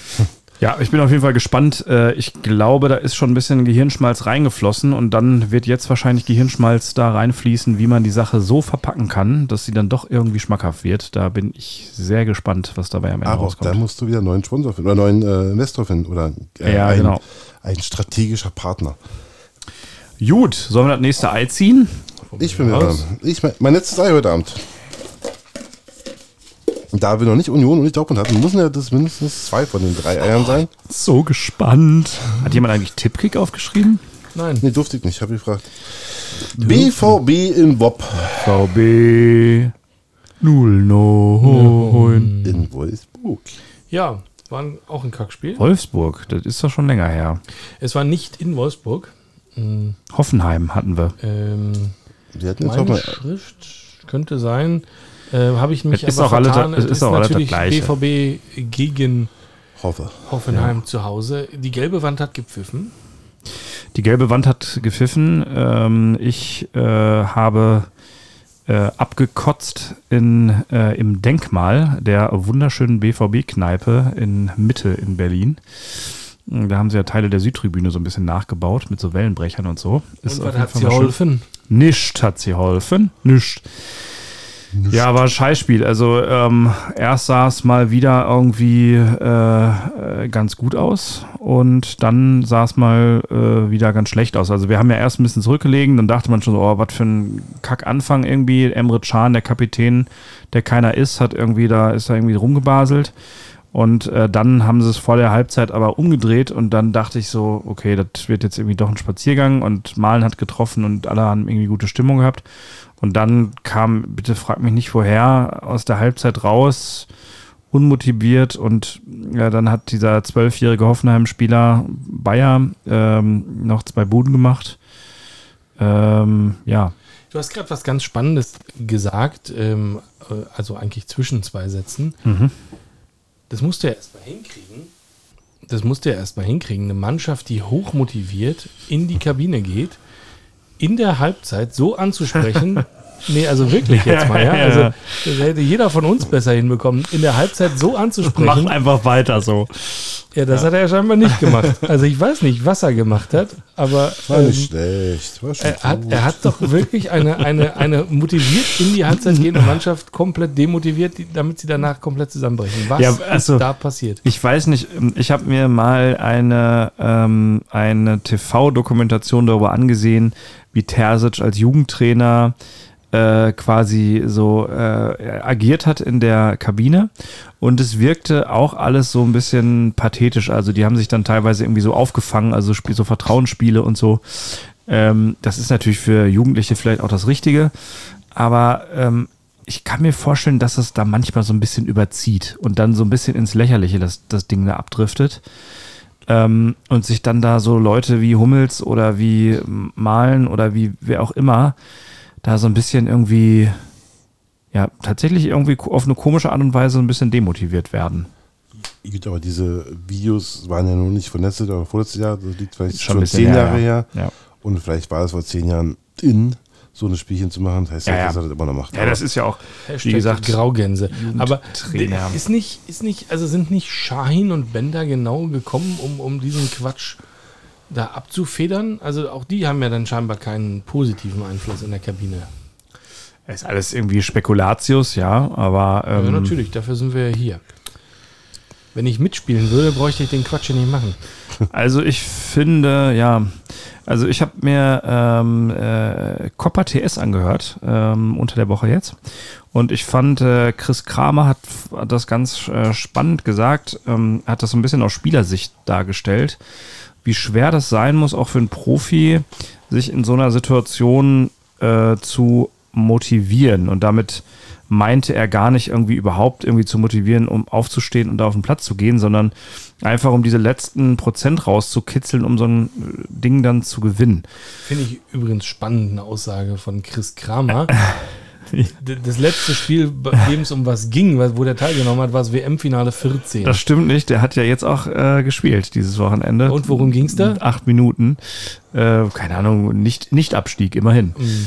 Ja, ich bin auf jeden Fall gespannt. Äh, Ich glaube, da ist schon ein bisschen Gehirnschmalz reingeflossen und dann wird jetzt wahrscheinlich Gehirnschmalz da reinfließen, wie man die Sache so verpacken kann, dass sie dann doch irgendwie schmackhaft wird. Da bin ich sehr gespannt, was dabei am Ende Aber auch rauskommt. da musst du wieder einen neuen Sponsor finden oder einen neuen äh, Investor finden oder äh, Ja, ein, genau. ein strategischer Partner. Gut, sollen wir das nächste Ei ziehen? Ich bin mir Raus. dran. Ich, mein, mein letztes Ei heute Abend. Und Da wir noch nicht Union und nicht Dortmund hatten, müssen ja das mindestens zwei von den drei Eiern sein. So gespannt. Hat jemand eigentlich Tippkick aufgeschrieben? Nein. Nee, durfte ich nicht, ich habe gefragt. BVB in WOP VB 09. in Wolfsburg. Ja, war ein- auch ein Kackspiel. Wolfsburg, das ist doch schon länger her. Es war nicht in Wolfsburg. Hoffenheim hatten wir. Ähm, Wir hatten jetzt auch meine mal. Schrift könnte sein. Äh, Habe ich mich Es ist aber auch alle- vertan. es ist auch natürlich Gleiche. BVB gegen Hoffe. Hoffenheim zu Hause. Die gelbe Wand hat gepfiffen. Die gelbe Wand hat gepfiffen. Ähm, ich äh, habe äh, abgekotzt in, äh, im Denkmal der wunderschönen BVB-Kneipe in Mitte in Berlin. Da haben sie ja Teile der Südtribüne so ein bisschen nachgebaut mit so Wellenbrechern und so. Ist Und auf was hat sie geholfen? Nischt hat sie geholfen. Nischt. Ja, war ein Scheißspiel. Also ähm, erst sah es mal wieder irgendwie äh, äh, ganz gut aus und dann sah es mal äh, wieder ganz schlecht aus. Also wir haben ja erst ein bisschen zurückgelegen, dann dachte man schon so, oh, was für ein Kackanfang irgendwie. Emre Can, der Kapitän, der keiner ist, hat irgendwie da, ist da irgendwie rumgebaselt. Und äh, dann haben sie es vor der Halbzeit aber umgedreht und dann dachte ich so, okay, das wird jetzt irgendwie doch ein Spaziergang und Malen hat getroffen und alle haben irgendwie gute Stimmung gehabt. Und dann kam, bitte frag mich nicht woher, aus der Halbzeit raus, unmotiviert und ja, dann hat dieser zwölfjährige Hoffenheim-Spieler Bayer ähm, noch zwei Buden gemacht. Ähm, ja, Du hast gerade was ganz Spannendes gesagt, ähm, äh, also eigentlich zwischen zwei Sätzen. Mhm. Das musst du ja erstmal hinkriegen. Das musst du ja erstmal hinkriegen. Eine Mannschaft, die hochmotiviert in die Kabine geht, in der Halbzeit so anzusprechen. [LAUGHS] nee, also wirklich jetzt mal, ja. [LAUGHS] Ja, Also ja. das hätte jeder von uns besser hinbekommen, in der Halbzeit so anzusprechen. Mach einfach weiter so. Ja, das hat er ja scheinbar nicht gemacht. Also ich weiß nicht, was er gemacht hat, aber War nicht ähm, schlecht. War schon er, hat, er hat doch wirklich eine, eine, eine motiviert in die Halbzeit gehende Mannschaft komplett demotiviert, die, damit sie danach komplett zusammenbrechen. Was Ja, also- ist da passiert? Ich weiß nicht, ich habe mir mal eine, ähm, eine TV-Dokumentation darüber angesehen, wie Terzic als Jugendtrainer äh, quasi so äh, agiert hat in der Kabine. Und es wirkte auch alles so ein bisschen pathetisch. Also die haben sich dann teilweise irgendwie so aufgefangen, also so Vertrauensspiele und so. Ähm, das ist natürlich für Jugendliche vielleicht auch das Richtige. Aber ähm, ich kann mir vorstellen, dass es da manchmal so ein bisschen überzieht und dann so ein bisschen ins Lächerliche das, das Ding da abdriftet. Ähm, und sich dann da so Leute wie Hummels oder wie Malen oder wie wer auch immer da so ein bisschen irgendwie, ja, tatsächlich irgendwie auf eine komische Art und Weise ein bisschen demotiviert werden. Gut, aber diese Videos waren ja noch nicht von letztes oder vorletztes Jahr, das liegt vielleicht Schon schon, zehn her, Jahre ja. her. Ja. Und vielleicht war es vor zehn Jahren in, so ein Spielchen zu machen. Das heißt Ja, ja, dass er das immer noch macht. Ja, das ist ja auch, wie gesagt, Graugänse. Aber ist nicht, ist nicht, also sind nicht Shahin und Bender genau gekommen, um, um diesen Quatsch da abzufedern? Also auch die haben ja dann scheinbar keinen positiven Einfluss in der Kabine. ist alles irgendwie Spekulatius, ja, aber ähm, ja, natürlich, dafür sind wir ja hier. Wenn ich mitspielen würde, bräuchte ich den Quatsch ja nicht machen. Also ich finde, ja, also ich habe mir ähm, äh, Copper TS angehört ähm, unter der Woche jetzt und ich fand, äh, Chris Kramer hat, hat das ganz äh, spannend gesagt, ähm, hat das so ein bisschen aus Spielersicht dargestellt, wie schwer das sein muss, auch für einen Profi, sich in so einer Situation äh, zu motivieren und damit meinte er gar nicht irgendwie überhaupt irgendwie zu motivieren, um aufzustehen und da auf den Platz zu gehen, sondern einfach um diese letzten Prozent rauszukitzeln, um so ein äh, Ding dann zu gewinnen. Finde ich übrigens spannend, eine Aussage von Chris Kramer. [LAUGHS] [LAUGHS] Das letzte Spiel, bei dem es um was ging, wo der teilgenommen hat, war das WM-Finale 14. Das stimmt nicht, der hat ja jetzt auch äh, gespielt dieses Wochenende. Und worum ging's da? Acht Minuten. Äh, keine Ahnung, nicht, nicht Abstieg, immerhin. Mhm.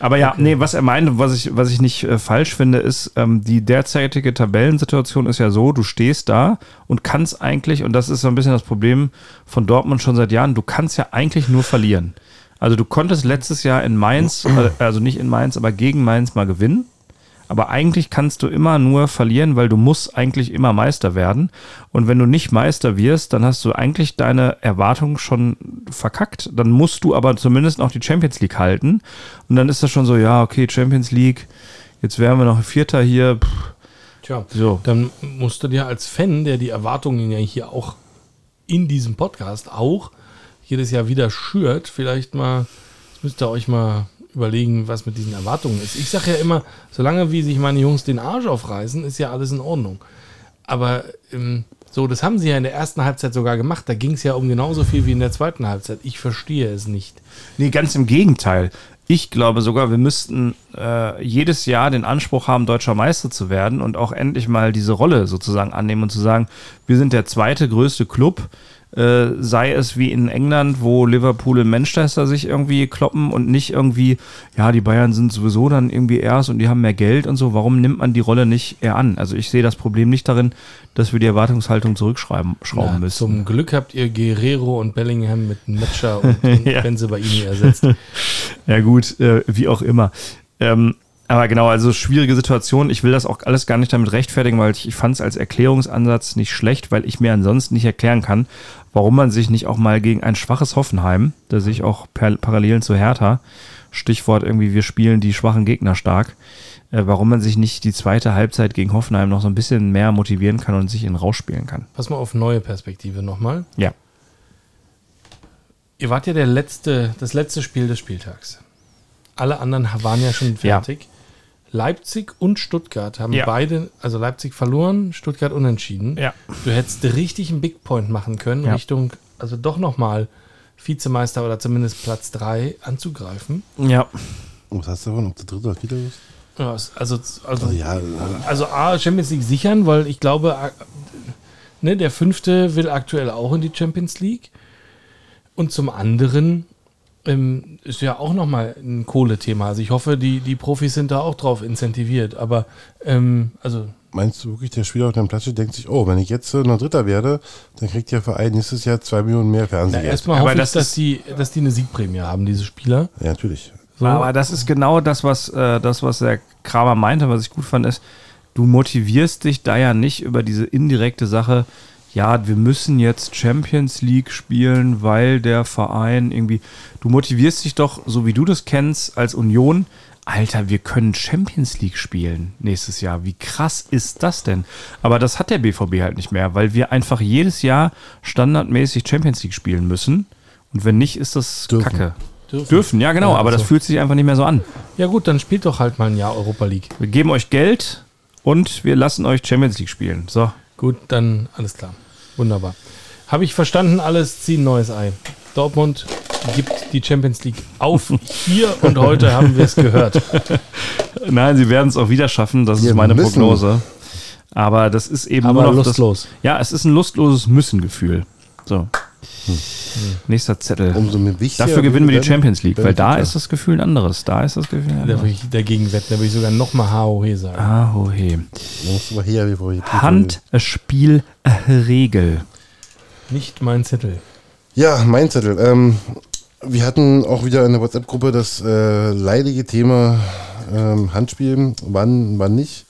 Aber ja, nee, was er meinte, was ich, was ich nicht äh, falsch finde, ist, ähm, die derzeitige Tabellensituation ist ja so, du stehst da und kannst eigentlich, und das ist so ein bisschen das Problem von Dortmund schon seit Jahren, du kannst ja eigentlich nur verlieren. Also du konntest letztes Jahr in Mainz, [CLEARS THROAT] äh, also nicht in Mainz, aber gegen Mainz mal gewinnen. Aber eigentlich kannst du immer nur verlieren, weil du musst eigentlich immer Meister werden. Und wenn du nicht Meister wirst, dann hast du eigentlich deine Erwartungen schon verkackt. Dann musst du aber zumindest noch die Champions League halten. Und dann ist das schon so, ja, okay, Champions League, jetzt wären wir noch Vierter hier. Pff, Tja, So. dann musst du dir als Fan, der die Erwartungen ja hier auch in diesem Podcast auch jedes Jahr wieder schürt, vielleicht mal, müsst ihr euch mal überlegen, was mit diesen Erwartungen ist. Ich sage ja immer, solange wie sich meine Jungs den Arsch aufreißen, ist ja alles in Ordnung. Aber ähm, so, das haben sie ja in der ersten Halbzeit sogar gemacht. Da ging es ja um genauso viel wie in der zweiten Halbzeit. Ich verstehe es nicht. Nee, ganz im Gegenteil. Ich glaube sogar, wir müssten äh, jedes Jahr den Anspruch haben, deutscher Meister zu werden und auch endlich mal diese Rolle sozusagen annehmen und zu sagen, wir sind der zweite größte Club, äh, sei es wie in England, wo Liverpool und Manchester sich irgendwie kloppen und nicht irgendwie, ja, die Bayern sind sowieso dann irgendwie erst und die haben mehr Geld und so. Warum nimmt man die Rolle nicht eher an? Also ich sehe das Problem nicht darin, dass wir die Erwartungshaltung zurückschrauben schrauben Na, müssen. zum Glück habt ihr Guerrero und Bellingham mit Metscher und, [LAUGHS] und Ja. Benzebaini ersetzt. [LAUGHS] Ja, gut, äh, wie auch immer. Ähm, aber genau, also schwierige Situation. Ich will das auch alles gar nicht damit rechtfertigen, weil ich, ich fand es als Erklärungsansatz nicht schlecht, weil ich mir ansonsten nicht erklären kann, warum man sich nicht auch mal gegen ein schwaches Hoffenheim, da sehe ich auch Parallelen zu Hertha, Stichwort irgendwie, wir spielen die schwachen Gegner stark, äh, warum man sich nicht die zweite Halbzeit gegen Hoffenheim noch so ein bisschen mehr motivieren kann und sich in rausspielen kann. Pass mal auf neue Perspektive nochmal. Ja. Ihr wart ja der letzte, das letzte Spiel des Spieltags. Alle anderen waren ja schon Ja. Leipzig und Stuttgart haben Ja. beide, also Leipzig verloren, Stuttgart unentschieden. Ja. Du hättest richtig einen Big Point machen können, Ja. Richtung, also doch nochmal Vizemeister oder zumindest Platz 3 anzugreifen. Ja. Und was hast du davon, ob du dritter oder vierter bist? Ja, es- also, also, Ja, also A, Champions League sichern, weil ich glaube, ne, der Fünfte will aktuell auch in die Champions League. Und zum anderen ähm, ist ja auch nochmal ein Kohlethema. Also ich hoffe, die, die Profis sind da auch drauf incentiviert. Aber ähm, also meinst du wirklich, der Spieler auf dem Platz denkt sich, oh, wenn ich jetzt noch Dritter werde, dann kriegt der Verein nächstes Jahr zwei Millionen mehr Fernsehgeld. erstmal Aber hoffe ich, das dass ist- die, dass die eine Siegprämie haben, diese Spieler. ja, natürlich. So. Aber das ist genau das, was, äh, das, was der Kramer meinte, was ich gut fand, ist, du motivierst dich da ja nicht über diese indirekte Sache, ja, wir müssen jetzt Champions League spielen, weil der Verein irgendwie. Du motivierst dich doch, so wie du das kennst, als Union. Alter, wir können Champions League spielen nächstes Jahr. Wie krass ist das denn? Aber das hat der BVB halt nicht mehr, weil wir einfach jedes Jahr standardmäßig Champions League spielen müssen. Und wenn nicht, ist das Dürfen. Kacke. Dürfen. Dürfen, ja genau, Ja, aber das so. fühlt sich einfach nicht mehr so an. Ja gut, dann spielt doch halt mal ein Jahr Europa League. Wir geben euch Geld und wir lassen euch Champions League spielen. So. Gut, dann alles klar. Wunderbar. Habe ich verstanden, alles ziehen ein neues Ei. Dortmund gibt die Champions League auf. [LAUGHS] Hier und heute haben wir es gehört. [LAUGHS] Nein, sie werden es auch wieder schaffen, das Wir ist meine müssen. Prognose. Aber das ist eben Aber nur noch lustlos. Das, ja, es ist ein lustloses Müssen-Gefühl. So. Nächster Zettel. Umso mehr wichtiger. Dafür gewinnen wir die Champions League, weil da ist das Gefühl ein anderes. Da ist das Gefühl ein Da anderes. würde ich dagegen wetten, da würde ich sogar nochmal HOE sagen. Da ich- Handspielregel. Nicht mein Zettel. Ja, mein Zettel. Ähm, wir hatten auch wieder in der WhatsApp-Gruppe das äh, leidige Thema ähm, Handspiel, wann, wann nicht.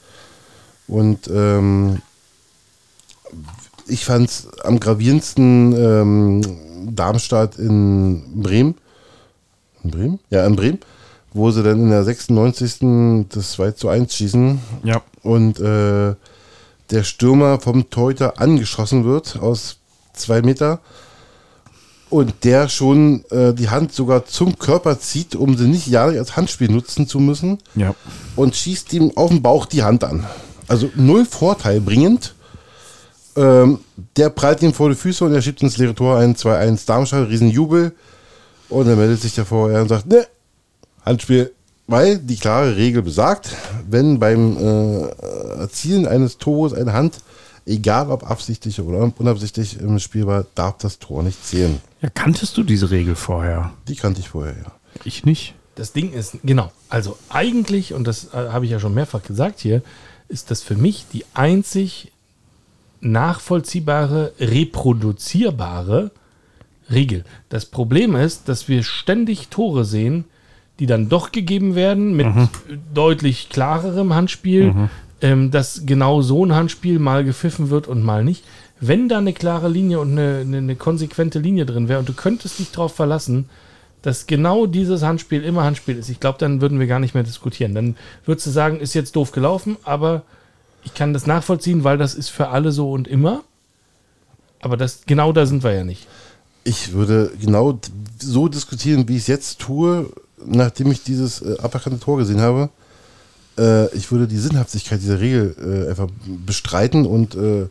Und ähm, ich fand es am gravierendsten ähm, Darmstadt in Bremen. In Bremen? Ja, in Bremen. Wo sie dann in der 96. das 2 zu 1 schießen Ja. und äh, der Stürmer vom Torhüter angeschossen wird aus zwei Meter und der schon äh, die Hand sogar zum Körper zieht, um sie nicht ja als Handspiel nutzen zu müssen Ja. und schießt ihm auf den Bauch die Hand an. Also null Vorteil bringend. Ähm, der prallt ihm vor die Füße und er schiebt ins leere Tor ein 2-1 Darmstadt, Riesenjubel. Und dann meldet sich der VR und sagt, ne, Handspiel. Weil die klare Regel besagt, wenn beim äh, Erzielen eines Tores eine Hand, egal ob absichtlich oder unabsichtlich im Spiel war, darf das Tor nicht zählen. ja. Kanntest du diese Regel vorher? Die kannte ich vorher, ja. Ich nicht. Das Ding ist, genau, also eigentlich, und das äh, habe ich ja schon mehrfach gesagt hier, ist das für mich die einzig nachvollziehbare, reproduzierbare Regel. Das Problem ist, dass wir ständig Tore sehen, die dann doch gegeben werden mit deutlich klarerem Handspiel, ähm, dass genau so ein Handspiel mal gepfiffen wird und mal nicht. Wenn da eine klare Linie und eine, eine, eine konsequente Linie drin wäre und du könntest dich darauf verlassen, dass genau dieses Handspiel immer Handspiel ist, ich glaube, dann würden wir gar nicht mehr diskutieren. Dann würdest du sagen, ist jetzt doof gelaufen, aber ich kann das nachvollziehen, weil das ist für alle so und immer. Aber das, genau da sind wir ja nicht. Ich würde genau so diskutieren, wie ich es jetzt tue, nachdem ich dieses äh, aberkannte Tor gesehen habe. Äh, ich würde die Sinnhaftigkeit dieser Regel äh, einfach bestreiten und äh,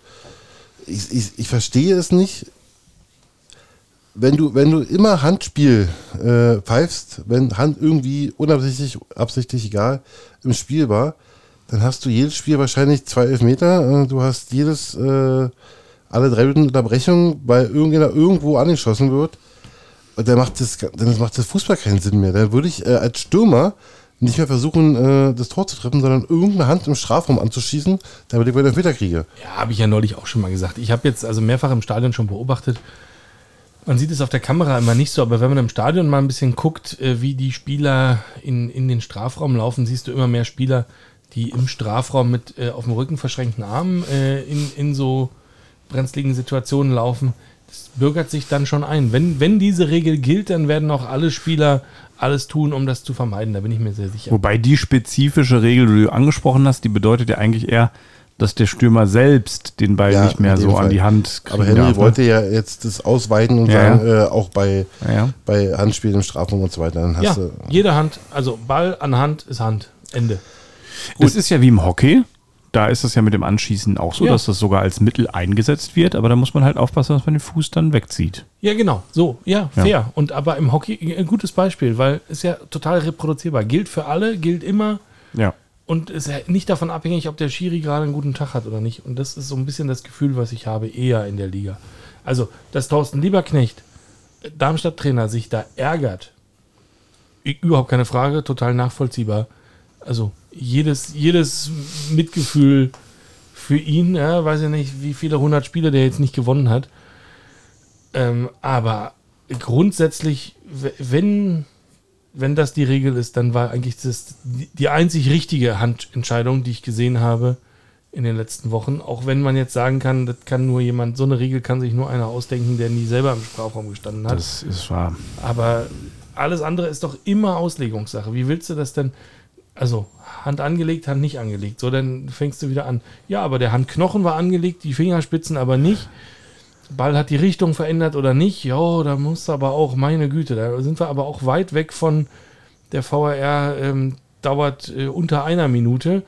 ich, ich, ich verstehe es nicht. Wenn du, wenn du immer Handspiel äh, pfeifst, wenn Hand irgendwie unabsichtlich, absichtlich, egal, im Spiel war, dann hast du jedes Spiel wahrscheinlich zwei Elfmeter. Äh, du hast jedes, äh, alle drei Minuten Unterbrechung, weil irgendjemand irgendwo angeschossen wird. Und dann macht das, dann macht das Fußball keinen Sinn mehr. Dann würde ich äh, als Stürmer nicht mehr versuchen, äh, das Tor zu treffen, sondern irgendeine Hand im Strafraum anzuschießen, damit ich wieder Elfmeter kriege. Ja, habe ich ja neulich auch schon mal gesagt. Ich habe jetzt also mehrfach im Stadion schon beobachtet. Man sieht es auf der Kamera immer nicht so, aber wenn man im Stadion mal ein bisschen guckt, äh, wie die Spieler in, in den Strafraum laufen, siehst du immer mehr Spieler, die im Strafraum mit äh, auf dem Rücken verschränkten Armen äh, in, in so brenzligen Situationen laufen. Das bürgert sich dann schon ein. Wenn, wenn diese Regel gilt, dann werden auch alle Spieler alles tun, um das zu vermeiden. Da bin ich mir sehr sicher. Wobei die spezifische Regel, die du angesprochen hast, die bedeutet ja eigentlich eher, dass der Stürmer selbst den Ball Ja, nicht mehr so an Fall. die Hand kriegen Aber Henry darf, ne? wollte ja jetzt das ausweiten und Ja, sagen, Äh, auch bei, Ja, ja. bei Handspielen im Strafraum und so weiter. Dann hast Ja, du, jede Hand, also Ball an Hand ist Hand. Ende. Es ist ja wie im Hockey. Da ist es ja mit dem Anschießen auch so, Ja. dass das sogar als Mittel eingesetzt wird, aber da muss man halt aufpassen, dass man den Fuß dann wegzieht. Ja, genau. So, ja, Ja. fair. Und aber im Hockey ein gutes Beispiel, weil ist ja total reproduzierbar. Gilt für alle, gilt immer. Ja. Und es ist nicht davon abhängig, ob der Schiri gerade einen guten Tag hat oder nicht. Und das ist so ein bisschen das Gefühl, was ich habe, eher in der Liga. Also, dass Thorsten Lieberknecht, äh, Darmstadt-Trainer, sich da ärgert, überhaupt keine Frage, total nachvollziehbar. Also, jedes, jedes Mitgefühl für ihn, ja, weiß ich nicht, wie viele hundert Spiele der jetzt nicht gewonnen hat. Ähm, aber grundsätzlich, wenn, wenn das die Regel ist, dann war eigentlich das die, einzig richtige Handentscheidung, die ich gesehen habe in den letzten Wochen. Auch wenn man jetzt sagen kann, das kann nur jemand, so eine Regel kann sich nur einer ausdenken, der nie selber im Strafraum gestanden hat. Das ist wahr. Aber alles andere ist doch immer Auslegungssache. Wie willst du das denn? Also, Hand angelegt, Hand nicht angelegt. So, dann fängst du wieder an. Ja, aber der Handknochen war angelegt, die Fingerspitzen aber nicht. Ball hat die Richtung verändert oder nicht. Jo, da musst du aber auch, meine Güte, da sind wir aber auch weit weg von der VRR ähm, dauert äh, unter einer Minute.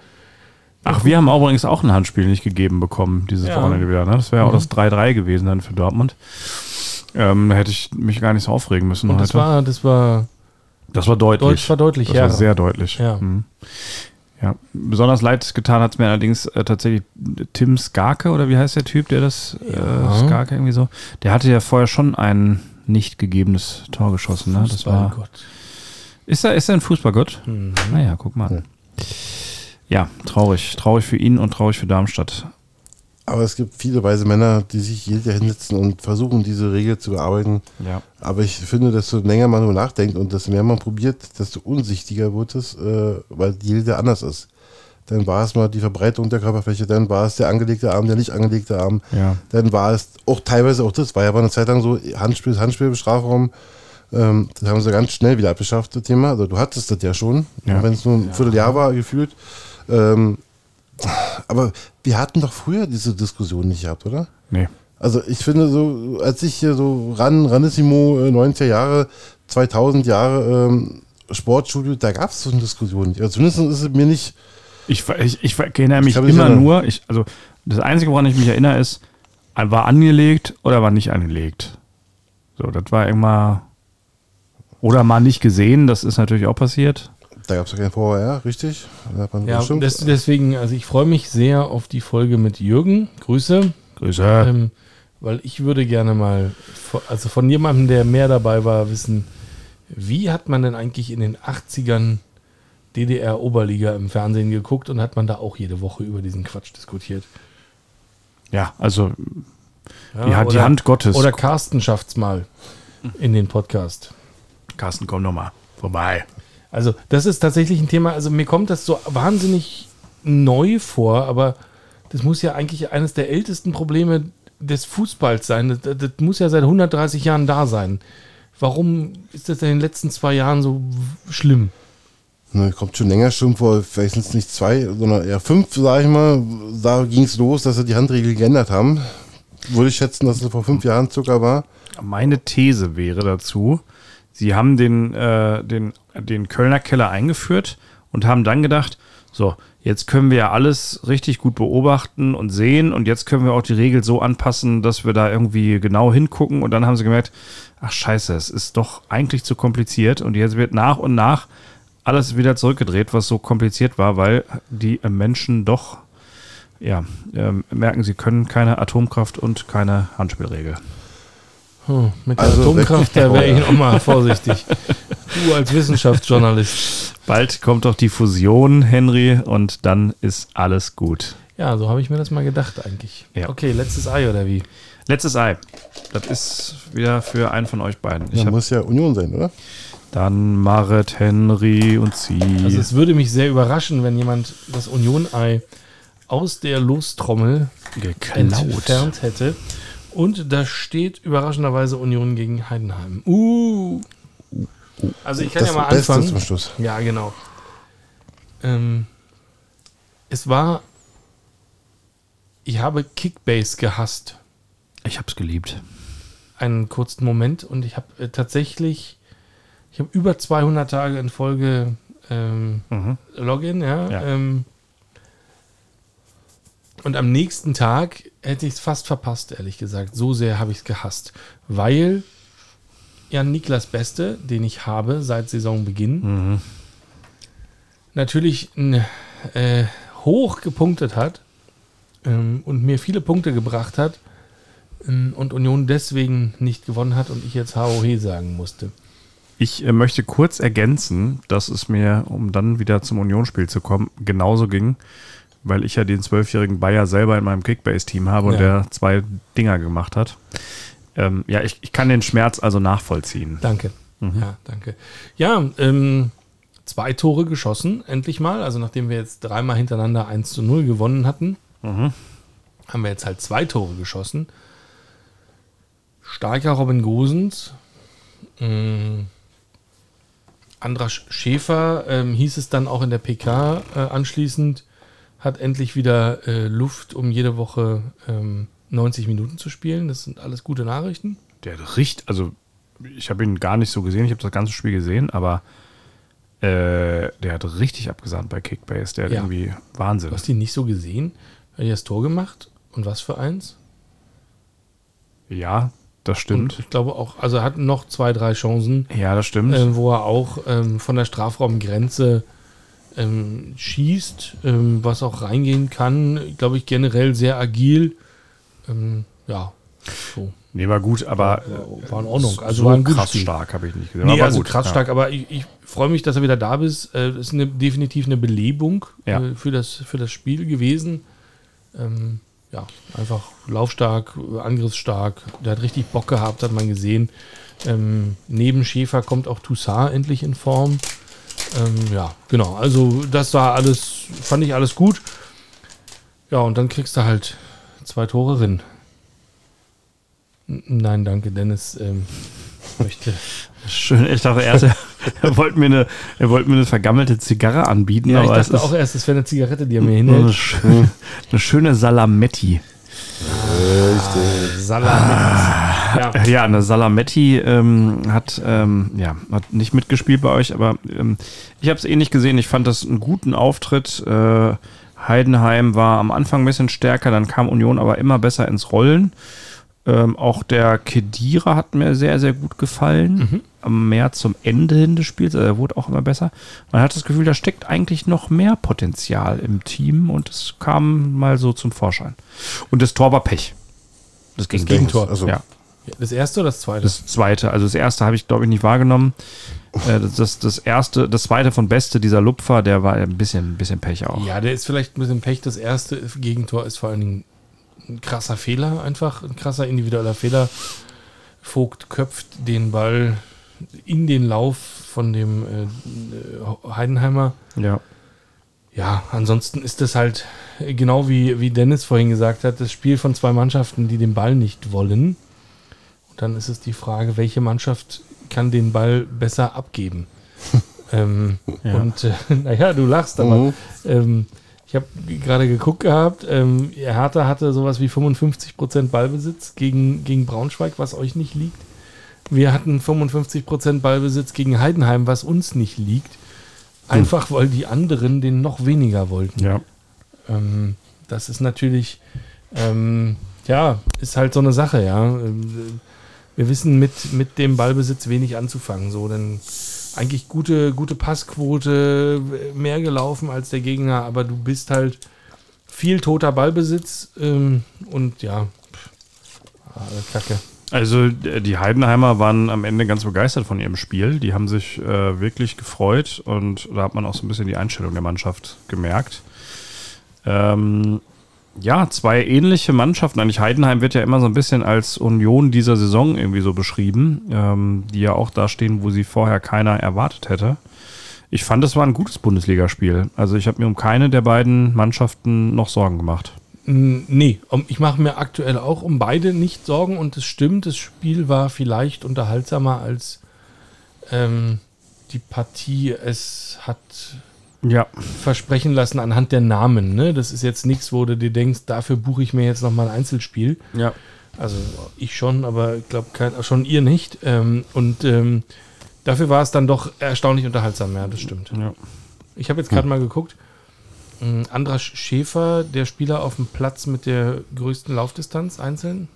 Ach, wir haben übrigens auch ein Handspiel nicht gegeben bekommen, dieses Ja. Wochenende wieder. Ne? Das wäre auch Mhm. das 3-3 gewesen dann für Dortmund. Ähm, da hätte ich mich gar nicht so aufregen müssen Und heute. das war, das war, das war deutlich. Deutsch war deutlich, das ja. war sehr deutlich. Ja. Mhm. ja. Besonders leid getan hat es mir allerdings äh, tatsächlich Tim Skarke, oder wie heißt der Typ, der das Ja. äh, Skarke irgendwie so. Der hatte ja vorher schon ein nicht gegebenes Tor geschossen. Ne? Das war, Fußballgott. ist, er, ist er ein Fußballgott? Mhm. Naja, guck mal. Ja, traurig. Traurig für ihn und traurig für Darmstadt. Aber es gibt viele weise Männer, die sich jedes Jahr hinsetzen und versuchen, diese Regel zu bearbeiten. Ja. Aber ich finde, desto länger man nur nachdenkt und desto mehr man probiert, desto unsichtiger wird es, äh, weil jeder anders ist. Dann war es mal die Verbreitung der Körperfläche, dann war es der angelegte Arm, der nicht angelegte Arm. Ja. Dann war es auch teilweise auch das, war ja aber eine Zeit lang so, Handspiel Handspiel im Strafraum. Ähm, das haben sie ganz schnell wieder abgeschafft, das Thema. Also du hattest das ja schon, Ja. wenn es nur ein Vierteljahr war, gefühlt. Ähm, aber wir hatten doch früher diese Diskussion nicht gehabt, oder? Nee. Also ich finde so, als ich hier so ran, Ranissimo, äh, 90er Jahre, 2000 Jahre ähm, Sportstudio, da gab es so eine Diskussion nicht. Also zumindest ist es mir nicht, Ich, ich, ich erinnere mich Ich immer nur, ich, also das Einzige, woran ich mich erinnere, ist, war angelegt oder war nicht angelegt. So, das war immer. Oder mal nicht gesehen, das ist natürlich auch passiert. Da gab es ja kein VHR, richtig? Ja, des, deswegen, also ich freue mich sehr auf die Folge mit Jürgen. Grüße. Grüße. Ähm, weil ich würde gerne mal, also von jemandem, der mehr dabei war, wissen, wie hat man denn eigentlich in den 80ern DDR-Oberliga im Fernsehen geguckt und hat man da auch jede Woche über diesen Quatsch diskutiert? Ja, also Ja, die, Hand- die oder- Hand Gottes. Oder Carsten schafft's mal in den Podcast. Carsten, komm nochmal vorbei. Also, das ist tatsächlich ein Thema, also mir kommt das so wahnsinnig neu vor, aber das muss ja eigentlich eines der ältesten Probleme des Fußballs sein. Das, das, das muss ja seit 130 Jahren da sein. Warum ist das in den letzten zwei Jahren so schlimm? Ne, kommt schon länger schon vor, vielleicht sind es nicht zwei, sondern eher fünf, sage ich mal. Da ging es los, dass sie die Handregel geändert haben. Würde ich schätzen, dass es vor fünf Jahren circa war. Meine These wäre dazu, sie haben den, äh, den, den Kölner Keller eingeführt und haben dann gedacht, so, jetzt können wir ja alles richtig gut beobachten und sehen und jetzt können wir auch die Regel so anpassen, dass wir da irgendwie genau hingucken und dann haben sie gemerkt, ach scheiße, es ist doch eigentlich zu kompliziert und jetzt wird nach und nach alles wieder zurückgedreht, was so kompliziert war, weil die Menschen doch ja, ähm, merken, sie können keine Atomkraft und keine Handspielregel. Hm, mit der Also, Atomkraft, da wäre ich noch mal vorsichtig. Du als Wissenschaftsjournalist. Bald kommt doch die Fusion, Henry, und dann ist alles gut. Ja, so habe ich mir das mal gedacht eigentlich. Ja. Okay, letztes Ei oder wie? Letztes Ei. Das ist wieder für einen von euch beiden. Ich Ja, muss ja Union sein, oder? dann Maret, Henry und Sie. Also es würde mich sehr überraschen, wenn jemand das Union-Ei aus der Lostrommel entfernt hätte. Und da steht überraschenderweise Union gegen Heidenheim. Uh. Also ich kann das ja mal Beste anfangen. zum Schluss. Ja, genau. Ähm, es war. Ich habe Kickbase gehasst. Ich hab's geliebt. Einen kurzen Moment und ich habe äh, tatsächlich. Ich habe über 200 Tage in Folge ähm, Mhm. Login, ja. Ja. Ähm, und am nächsten Tag hätte ich es fast verpasst, ehrlich gesagt. So sehr habe ich es gehasst. Weil Jan Niklas Beste, den ich habe seit Saisonbeginn, Mhm. natürlich äh, hoch gepunktet hat ähm, und mir viele Punkte gebracht hat ähm, und Union deswegen nicht gewonnen hat und ich jetzt HOH sagen musste. Ich äh, möchte kurz ergänzen, dass es mir, um dann wieder zum Unionsspiel zu kommen, genauso ging, weil ich ja den zwölfjährigen Bayer selber in meinem Kickbase-Team habe und Ja. der zwei Dinger gemacht hat. Ähm, ja, ich, ich kann den Schmerz also nachvollziehen. Danke. Ja, danke. Ja, ähm, zwei Tore geschossen, endlich mal. Also nachdem wir jetzt dreimal hintereinander 1 zu 0 gewonnen hatten, haben wir jetzt halt zwei Tore geschossen. Starker Robin Gosens. Ähm, Andras Schäfer ähm, hieß es dann auch in der PK äh, anschließend, hat endlich wieder äh, Luft, um jede Woche ähm, 90 Minuten zu spielen. Das sind alles gute Nachrichten. Der hat richtig, also ich habe ihn gar nicht so gesehen, ich habe das ganze Spiel gesehen, aber äh, der hat richtig abgesahnt bei Kickbase. Der hat Ja. irgendwie Wahnsinn. Du hast ihn nicht so gesehen. Hat er das Tor gemacht? Und was für eins? Ja, das Und stimmt. ich glaube auch, also er hat noch zwei, drei Chancen, Ja, das stimmt. ähm, wo er auch ähm, von der Strafraumgrenze ähm, schießt, ähm, was auch reingehen kann. Glaube ich generell sehr agil. Ähm, ja, so. nee, war gut, aber War- war in Ordnung. Also so war ein krass Spiel. stark habe ich nicht gesehen. Nee, also gut, krass ja. stark, aber ich, ich freue mich, dass er wieder da ist. Äh, Das ist eine, definitiv eine Belebung Ja. äh, für, das, für das Spiel gewesen. Ähm, ja, einfach laufstark, äh, angriffsstark. Der hat richtig Bock gehabt, hat man gesehen. Ähm, neben Schäfer kommt auch Toussaint endlich in Form. Ähm, ja, genau. Also das war alles, fand ich alles gut. Ja, und dann kriegst du halt zwei Tore rein. N- Nein, danke, Dennis. Ähm, möchte. [LAUGHS] Schön, ich dachte erst, er, er wollte mir, eine, er wollte mir eine vergammelte Zigarre anbieten, Ja, ich dachte ist auch erst, es wäre eine Zigarette, die er mir eine, hinhält. schöne, eine schöne Salametti. Salat. Ja, [LAUGHS] Ja, eine Salametti ähm, hat, ähm, ja, hat nicht mitgespielt bei euch, aber ähm, ich habe es eh nicht gesehen. Ich fand das einen guten Auftritt. Äh, Heidenheim war am Anfang ein bisschen stärker, dann kam Union aber immer besser ins Rollen. Ähm, auch der Kedira hat mir sehr, sehr gut gefallen. Am Mehr zum Ende hin des Spiels. Also er wurde auch immer besser. Man hat das Gefühl, da steckt eigentlich noch mehr Potenzial im Team und es kam mal so zum Vorschein. Und das Tor war Pech. Das, Das Gegentor. Also, Ja. Das erste oder das zweite? Das zweite, also das erste habe ich, glaube ich, nicht wahrgenommen. Äh, das, das, erste, das zweite von Beste, dieser Lupfer, der war ein bisschen, ein bisschen Pech auch. ja, der ist vielleicht ein bisschen Pech. Das erste Gegentor ist vor allen Dingen ein krasser Fehler, einfach ein krasser individueller Fehler. Vogt köpft den Ball in den Lauf von dem äh, Heidenheimer. Ja. Ja, ansonsten ist das halt äh, genau wie, wie Dennis vorhin gesagt hat, das Spiel von zwei Mannschaften, die den Ball nicht wollen. Dann ist es die Frage, welche Mannschaft kann den Ball besser abgeben? [LAUGHS] ähm, Ja. Und äh, [LAUGHS] naja, du lachst, aber Mhm. ähm, ich habe gerade geguckt gehabt, ähm, Hertha hatte sowas wie 55% Ballbesitz gegen, gegen Braunschweig, was euch nicht liegt. Wir hatten 55% Ballbesitz gegen Heidenheim, was uns nicht liegt. Einfach weil die anderen den noch weniger wollten. Ja. Ähm, das ist natürlich, ähm, ja, ist halt so eine Sache, ja. Wir wissen mit, mit dem Ballbesitz wenig anzufangen. So, denn eigentlich gute, gute Passquote, mehr gelaufen als der Gegner, aber du bist halt viel toter Ballbesitz ähm, und ja, pff, ah, Kacke. Also äh, die Heidenheimer waren am Ende ganz begeistert von ihrem Spiel. Die haben sich äh, wirklich gefreut und da hat man auch so ein bisschen die Einstellung der Mannschaft gemerkt. Ähm, ja, zwei ähnliche Mannschaften. Eigentlich Heidenheim wird ja immer so ein bisschen als Union dieser Saison irgendwie so beschrieben, ähm, die ja auch da stehen, wo sie vorher keiner erwartet hätte. Ich fand, es war ein gutes Bundesligaspiel. Also ich habe mir um keine der beiden Mannschaften noch Sorgen gemacht. Mm, Nee, ich mache mir aktuell auch um beide nicht Sorgen und es stimmt, das Spiel war vielleicht unterhaltsamer als ähm, die Partie es hat Ja, versprechen lassen anhand der Namen. Ne? Das ist jetzt nichts, wo du dir denkst, dafür buche ich mir jetzt nochmal ein Einzelspiel. ja. Also ich schon, aber ich glaube schon ihr nicht. Ähm, und ähm, dafür war es dann doch erstaunlich unterhaltsam, ja, das stimmt. ja. Ich habe jetzt gerade mal geguckt. Ähm, Andras Schäfer, der Spieler auf dem Platz mit der größten Laufdistanz einzeln.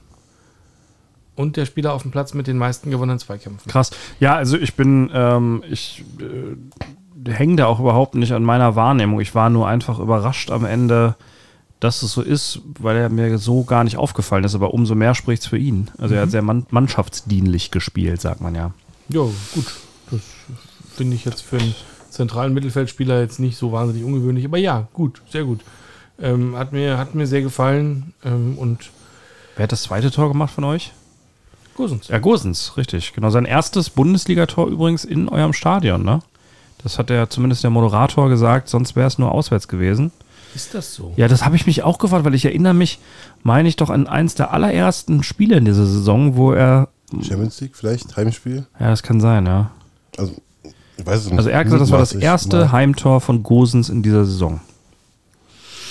Und der Spieler auf dem Platz mit den meisten gewonnenen Zweikämpfen. Krass. Ja, also ich bin, ähm, ich äh, hänge da auch überhaupt nicht an meiner Wahrnehmung. Ich war nur einfach überrascht am Ende, dass es so ist, weil er mir so gar nicht aufgefallen ist. Aber umso mehr spricht es für ihn. Also er hat sehr mann mannschaftsdienlich gespielt, sagt man ja. Ja, gut. Das finde ich jetzt für einen zentralen Mittelfeldspieler jetzt nicht so wahnsinnig ungewöhnlich. Aber ja, gut, sehr gut. Ähm, hat, mir, hat mir sehr gefallen. Ähm, und Wer hat das zweite Tor gemacht von euch? Gosens. Ja, Gosens, richtig. Genau, sein erstes Bundesligator übrigens in eurem Stadion, ne? Das hat ja zumindest der Moderator gesagt, sonst wäre es nur auswärts gewesen. Ist das so? Ja, das habe ich mich auch gefragt, weil ich erinnere mich, meine ich doch an eins der allerersten Spiele in dieser Saison, wo er. Champions League vielleicht, Heimspiel. Ja, das kann sein, ja. Also, ich weiß es nicht. Also er hat gesagt, das war das erste mal Heimtor von Gosens in dieser Saison.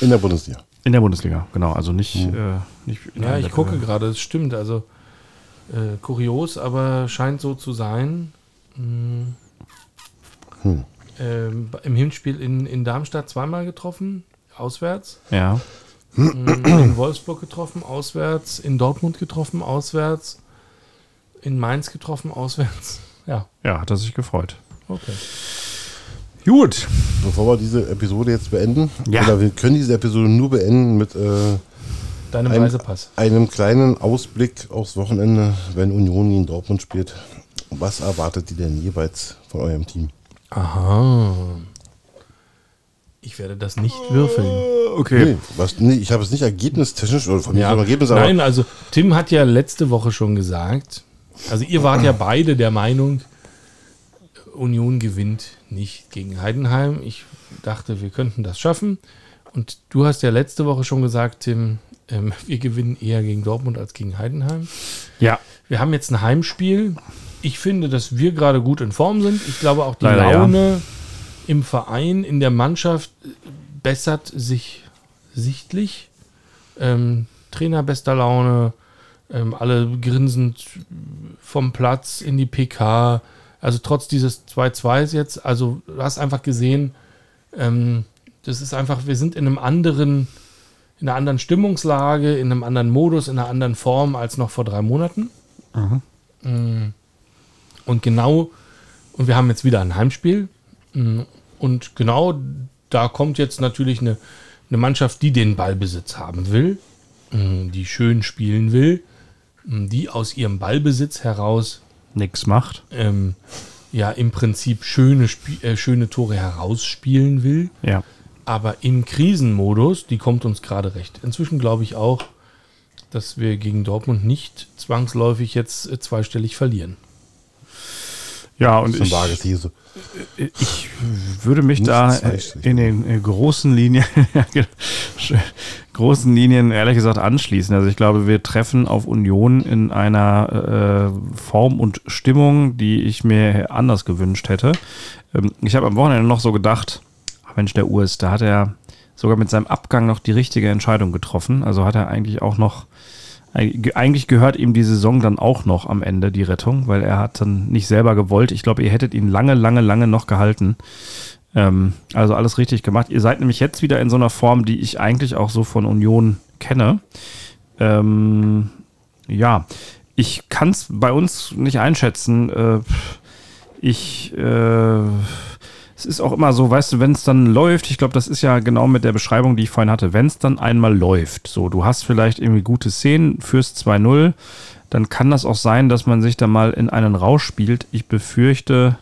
In der Bundesliga. In der Bundesliga, genau. Also nicht. Äh, nicht in Ja, ich gucke gerade, es stimmt. Also äh, kurios, aber scheint so zu sein. Hm. Hm. Ähm, Im Hinspiel in, in Darmstadt zweimal getroffen, auswärts. Ja. Hm, in Wolfsburg getroffen, auswärts. In Dortmund getroffen, auswärts. In Mainz getroffen, auswärts. Ja, Ja, hat er sich gefreut. okay. Gut. Bevor wir diese Episode jetzt beenden, Ja. oder wir können diese Episode nur beenden mit äh, Deinem Ein- Reisepass. einem kleinen Ausblick aufs Wochenende, wenn Union gegen Dortmund spielt. Was erwartet ihr denn jeweils von eurem Team? Aha. Ich werde das nicht würfeln. Okay. Nee, was, nee ich habe es nicht ergebnistechnisch oder von mir ja. Ergebnis, aber Nein, also Tim hat ja letzte Woche schon gesagt, also ihr wart ja beide der Meinung, Union gewinnt nicht gegen Heidenheim. Ich dachte, wir könnten das schaffen. Und du hast ja letzte Woche schon gesagt, Tim, ähm, [LAUGHS] wir gewinnen eher gegen Dortmund als gegen Heidenheim. Ja. Wir haben jetzt ein Heimspiel. Ich finde, dass wir gerade gut in Form sind. Ich glaube auch die Leider, ja. Laune im Verein, in der Mannschaft äh, bessert sich sichtlich. Ähm, Trainer bester Laune, ähm, alle grinsend vom Platz in die PK. Also trotz dieses 2-2s jetzt, also du hast einfach gesehen, ähm, das ist einfach, wir sind in einem anderen, in einer anderen Stimmungslage, in einem anderen Modus, in einer anderen Form als noch vor drei Monaten. Mm. Und genau, und wir haben jetzt wieder ein Heimspiel. Mm. Und genau da kommt jetzt natürlich eine, eine Mannschaft, die den Ballbesitz haben will, mm, die schön spielen will, mm, die aus ihrem Ballbesitz heraus Nix macht. ähm, ja im Prinzip schöne, Spie äh, schöne Tore herausspielen will. Ja. Aber im Krisenmodus, die kommt uns gerade recht. Inzwischen glaube ich auch, dass wir gegen Dortmund nicht zwangsläufig jetzt äh, zweistellig verlieren. Ja, und ich, ich würde mich da in den äh, großen Linien, [LAUGHS] genau, großen Linien ehrlich gesagt anschließen. Also ich glaube, wir treffen auf Union in einer äh, Form und Stimmung, die ich mir anders gewünscht hätte. Ähm, ich habe am Wochenende noch so gedacht, ach Mensch, der Urs, da hat er sogar mit seinem Abgang noch die richtige Entscheidung getroffen. Also hat er eigentlich auch noch eigentlich gehört ihm die Saison dann auch noch am Ende, die Rettung, weil er hat dann nicht selber gewollt. Ich glaube, ihr hättet ihn lange, lange, lange noch gehalten. Ähm, also alles richtig gemacht. Ihr seid nämlich jetzt wieder in so einer Form, die ich eigentlich auch so von Union kenne. Ähm, ja, ich kann es bei uns nicht einschätzen. Äh, ich, äh, es ist auch immer so, weißt du, wenn es dann läuft, ich glaube, das ist ja genau mit der Beschreibung, die ich vorhin hatte, wenn es dann einmal läuft, so, du hast vielleicht irgendwie gute Szenen, führst 2-0, dann kann das auch sein, dass man sich da mal in einen Rausch spielt. Ich befürchte,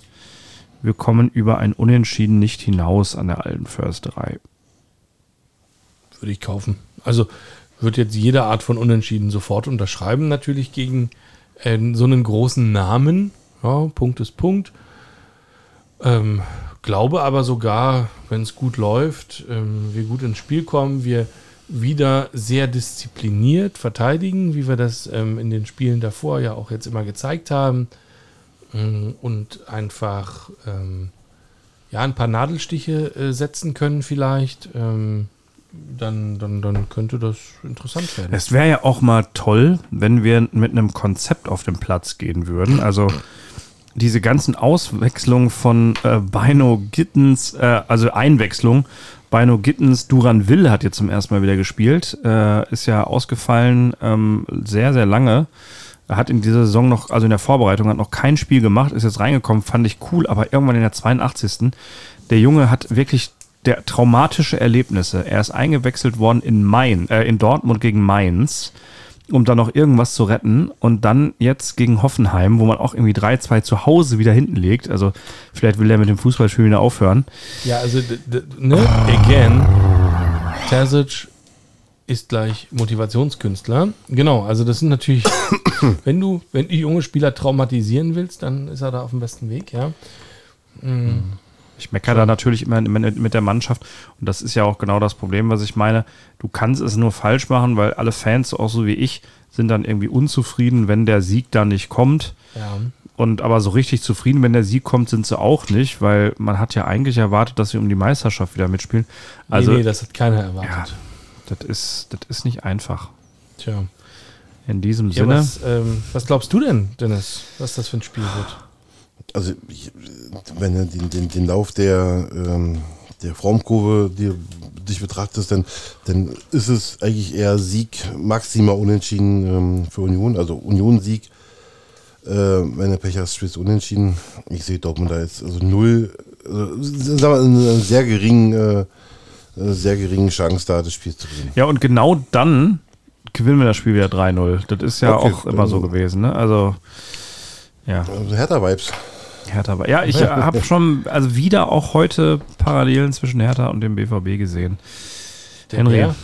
wir kommen über ein Unentschieden nicht hinaus an der alten Försterei. Würde ich kaufen. Also wird jetzt jede Art von Unentschieden sofort unterschreiben, natürlich gegen äh, so einen großen Namen. Ja, Punkt ist Punkt. Ähm, glaube aber sogar, wenn es gut läuft, ähm, wir gut ins Spiel kommen, wir wieder sehr diszipliniert verteidigen, wie wir das ähm, in den Spielen davor ja auch jetzt immer gezeigt haben. Ähm, und einfach ähm, ja, ein paar Nadelstiche äh, setzen können vielleicht. Ähm, dann, dann, dann könnte das interessant werden. Es wäre ja auch mal toll, wenn wir mit einem Konzept auf den Platz gehen würden. Also diese ganzen Auswechslungen von äh, Bino Gittens, äh, also Einwechslung. Bino Gittens, Duran Will hat jetzt zum ersten Mal wieder gespielt. Äh, ist ja ausgefallen ähm, sehr, sehr lange. Er hat in dieser Saison noch, also in der Vorbereitung, hat noch kein Spiel gemacht, ist jetzt reingekommen, fand ich cool, aber irgendwann in der 82. Der Junge hat wirklich der traumatische Erlebnisse. Er ist eingewechselt worden in Main, äh, in Dortmund gegen Mainz, um dann noch irgendwas zu retten und dann jetzt gegen Hoffenheim, wo man auch irgendwie 3-2 zu Hause wieder hinten legt. Also vielleicht will er mit dem Fußballspielen wieder aufhören. Ja, also, ne, again, Terzic ist gleich Motivationskünstler. Genau, also das sind natürlich, [COUGHS] wenn du, wenn du junge Spieler traumatisieren willst, dann ist er da auf dem besten Weg, ja. Ich meckere da natürlich immer mit der Mannschaft. Und das ist ja auch genau das Problem, was ich meine. Du kannst es nur falsch machen, weil alle Fans, auch so wie ich, sind dann irgendwie unzufrieden, wenn der Sieg da nicht kommt. Ja. Und aber so richtig zufrieden, wenn der Sieg kommt, sind sie auch nicht, weil man hat ja eigentlich erwartet, dass sie um die Meisterschaft wieder mitspielen. Also, nee, nee, das hat keiner erwartet. das ist, das ist nicht einfach. Tja. In diesem Ja, Sinne. was, ähm, was glaubst du denn, Dennis, was das für ein Spiel wird? Also, ich, wenn du den, den, den Lauf der, ähm, der Formkurve dir, dich betrachtest, dann, dann ist es eigentlich eher Sieg, maximal unentschieden ähm, für Union, also Union-Sieg. Äh, wenn du Pech hast, spielst du unentschieden. Ich sehe Dortmund da jetzt also null, also, sagen wir, eine sehr geringen, äh, äh, sehr geringen Chance da, das Spiel zu gewinnen. Ja, und genau dann gewinnen wir das Spiel wieder 3-0. Das ist ja Okay, auch immer so gewesen, ne? Also, ja. Also Hertha-Vibes. Hertha. aber- Ja, ich [LAUGHS] habe schon, also wieder auch heute Parallelen zwischen Hertha und dem BVB gesehen. Henry, Bär?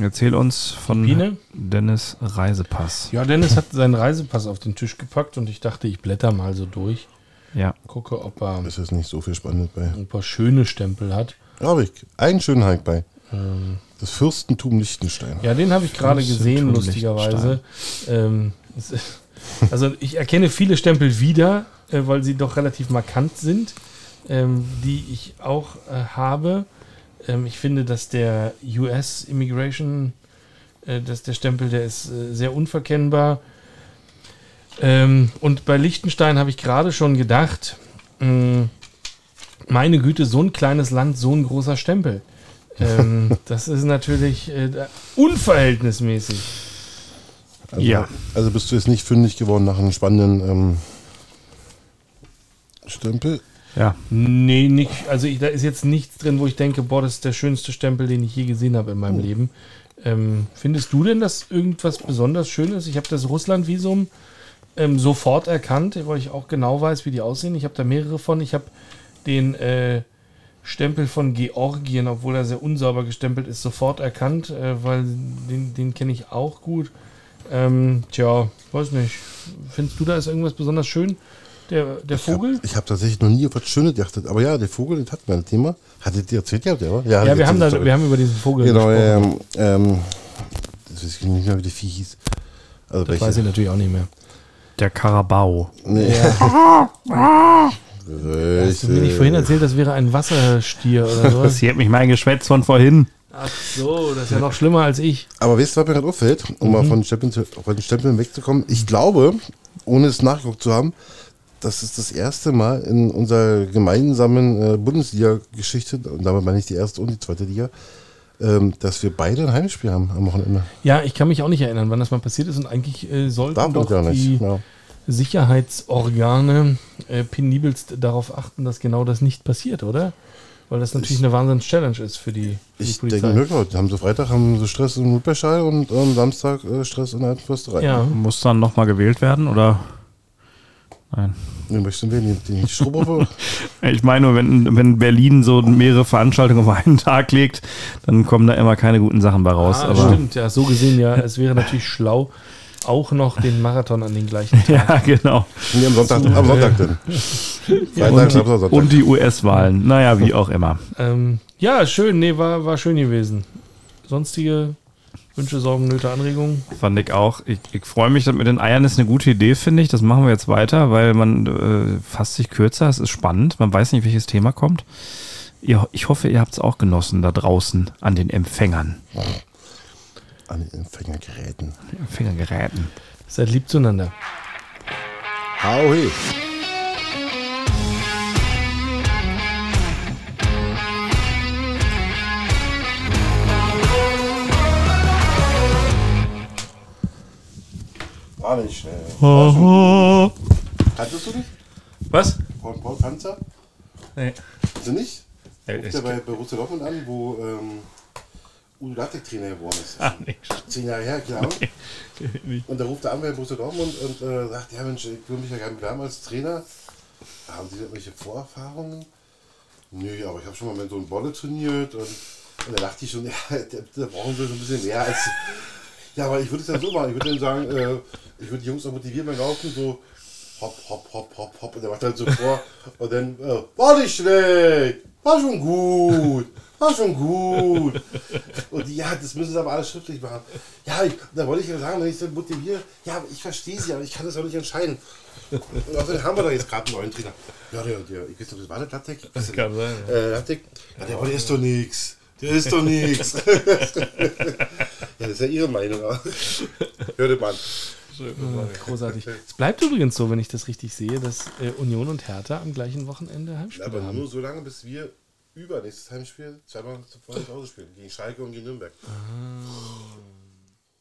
erzähl uns von Biene? Dennis Reisepass. Ja, Dennis hat seinen Reisepass auf den Tisch gepackt und ich dachte, ich blätter mal so durch, Ja. gucke, ob er, Das ist nicht so viel spannend bei. ob er schöne Stempel hat. Da habe ich einen schönen Hack bei. Das Fürstentum Liechtenstein. Ja, den habe ich gerade gesehen, lustigerweise. Ähm, also ich erkenne viele Stempel wieder, äh, weil sie doch relativ markant sind, ähm, die ich auch äh, habe. Ähm, ich finde, dass der US Immigration, äh, dass der Stempel, der ist äh, sehr unverkennbar. Ähm, und bei Liechtenstein habe ich gerade schon gedacht, mh, meine Güte, so ein kleines Land, so ein großer Stempel. ähm, [LAUGHS] das ist natürlich äh, unverhältnismäßig. Also, Ja. Also bist du jetzt nicht fündig geworden nach einem spannenden ähm, Stempel? Ja. Nee, nicht, also ich, da ist jetzt nichts drin, wo ich denke, boah, das ist der schönste Stempel, den ich je gesehen habe in meinem Leben. Ähm, findest du denn, dass irgendwas besonders schön ist? Ich habe das Russland-Visum ähm, sofort erkannt, weil ich auch genau weiß, wie die aussehen. Ich habe da mehrere von. Ich habe den äh, Stempel von Georgien, obwohl er sehr unsauber gestempelt ist, sofort erkannt, äh, weil den, den kenne ich auch gut. Ähm, tja, weiß nicht. Findest du da ist irgendwas besonders schön? Der, der Vogel? Ich habe tatsächlich noch nie auf was Schönes geachtet. Aber ja, der Vogel, das hatten wir ein Thema. Hattet ihr erzählt gehabt, ja? oder? Ja, wir haben, da, wir haben über diesen Vogel Genau, gesprochen. ähm, ähm, das weiß ich nicht mehr, wie der Vieh hieß. Also Das weiß ich natürlich auch nicht mehr. Der Karabau. Nee. [LAUGHS] Hast du mir nicht vorhin erzählt, das wäre ein Wasserstier oder Das [LAUGHS] sowas? hier hat mich mein Geschwätz von vorhin. Ach so, das ist ja noch schlimmer als ich. Aber weißt du, was mir gerade auffällt, um mal von den, Stempeln, zu- von den Stempeln wegzukommen? Ich glaube, ohne es nachgeguckt zu haben, das ist das erste Mal in unserer gemeinsamen äh, Bundesliga-Geschichte, und damit meine ich die erste und die zweite Liga, ähm, dass wir beide ein Heimspiel haben am Wochenende. Ja, ich kann mich auch nicht erinnern, wann das mal passiert ist und eigentlich äh, sollten Darf doch gar nicht. die Ja. Sicherheitsorgane äh, penibelst darauf achten, dass genau das nicht passiert, oder? Weil das natürlich eine Wahnsinns-Challenge ist für die, für die Ich Polizei. denke, wirklich, haben sie Freitag haben sie Stress im Notbeschall und am Samstag äh, Stress in der Fürsterei. ja, Muss dann nochmal gewählt werden oder? Nein. Wir möchten wir den, den Strohbuffer. Ich meine, nur, wenn, wenn Berlin so mehrere Veranstaltungen auf einen Tag legt, dann kommen da immer keine guten Sachen bei raus. ah, aber stimmt, ja, so gesehen ja. Es wäre natürlich schlau, auch noch den Marathon an den gleichen [LAUGHS] Tag. ja, genau. nee, am Sonntag, am Sonntag denn. [LAUGHS] Freitag, Und die, Sonntag. und die US-Wahlen. Naja, wie auch immer. Ähm, ja, schön, nee, war, war schön gewesen. Sonstige Wünsche, Sorgen, Nöte, Anregungen? Fand ich auch. Ich, ich freue mich, dass mit den Eiern ist eine gute Idee, finde ich. Das machen wir jetzt weiter, weil man äh, fasst sich kürzer. Es ist spannend. Man weiß nicht, welches Thema kommt. Ihr, ich hoffe, ihr habt es auch genossen da draußen an den Empfängern. An den Empfängergeräten. Empfängergeräten. Seid lieb zueinander. Hau he. War nicht schnell. War schon gut. Du nicht? Was? Paul, Paul Panzer? Nee. Also nicht? Ja, Ruft er bei Borussia Dortmund an, wo ähm, Udo Lattek Trainer geworden ist. Ah, nee. Zehn Jahre her, klar. Und da ruft er an bei Borussia Dortmund und äh, sagt, ja Mensch, ich will mich ja gerne bewerben als Trainer. Haben Sie irgendwelche Vorerfahrungen? Nö, aber ich habe schon mal mit so einem Bolle trainiert und, und da dachte ich schon, [LAUGHS] ja, da, da brauchen wir so ein bisschen mehr als. Ja, aber ich würde es dann so machen. Ich würde dann sagen, äh, ich würde die Jungs auch motivieren beim Laufen, so hopp, hopp, hopp, hopp, hopp. Und der macht dann so vor. Und dann, äh, war nicht schlecht, war schon gut, war schon gut. Und die, ja, das müssen sie aber alles schriftlich machen. Ja, ich, da wollte ich ja sagen, wenn ich sie motiviere, ja, ich verstehe sie, aber ich kann das auch nicht entscheiden. Und außerdem haben wir doch jetzt gerade einen neuen Trainer. Ja, der, der, ich weiß nicht, das war der Lattek. Das kann sein. Ja. Äh, Lattek. Ja, der, der ist doch nix. Der ist doch nix. [LAUGHS] ja, das ist ja Ihre Meinung. aber- Hörte man. Großartig. [LAUGHS] Es bleibt übrigens so, wenn ich das richtig sehe, dass äh, Union und Hertha am gleichen Wochenende Heimspiele Aber haben. nur so lange, bis wir übernächstes Heimspiel zweimal zuvor zu Hause spielen. Gegen Schalke und gegen Nürnberg.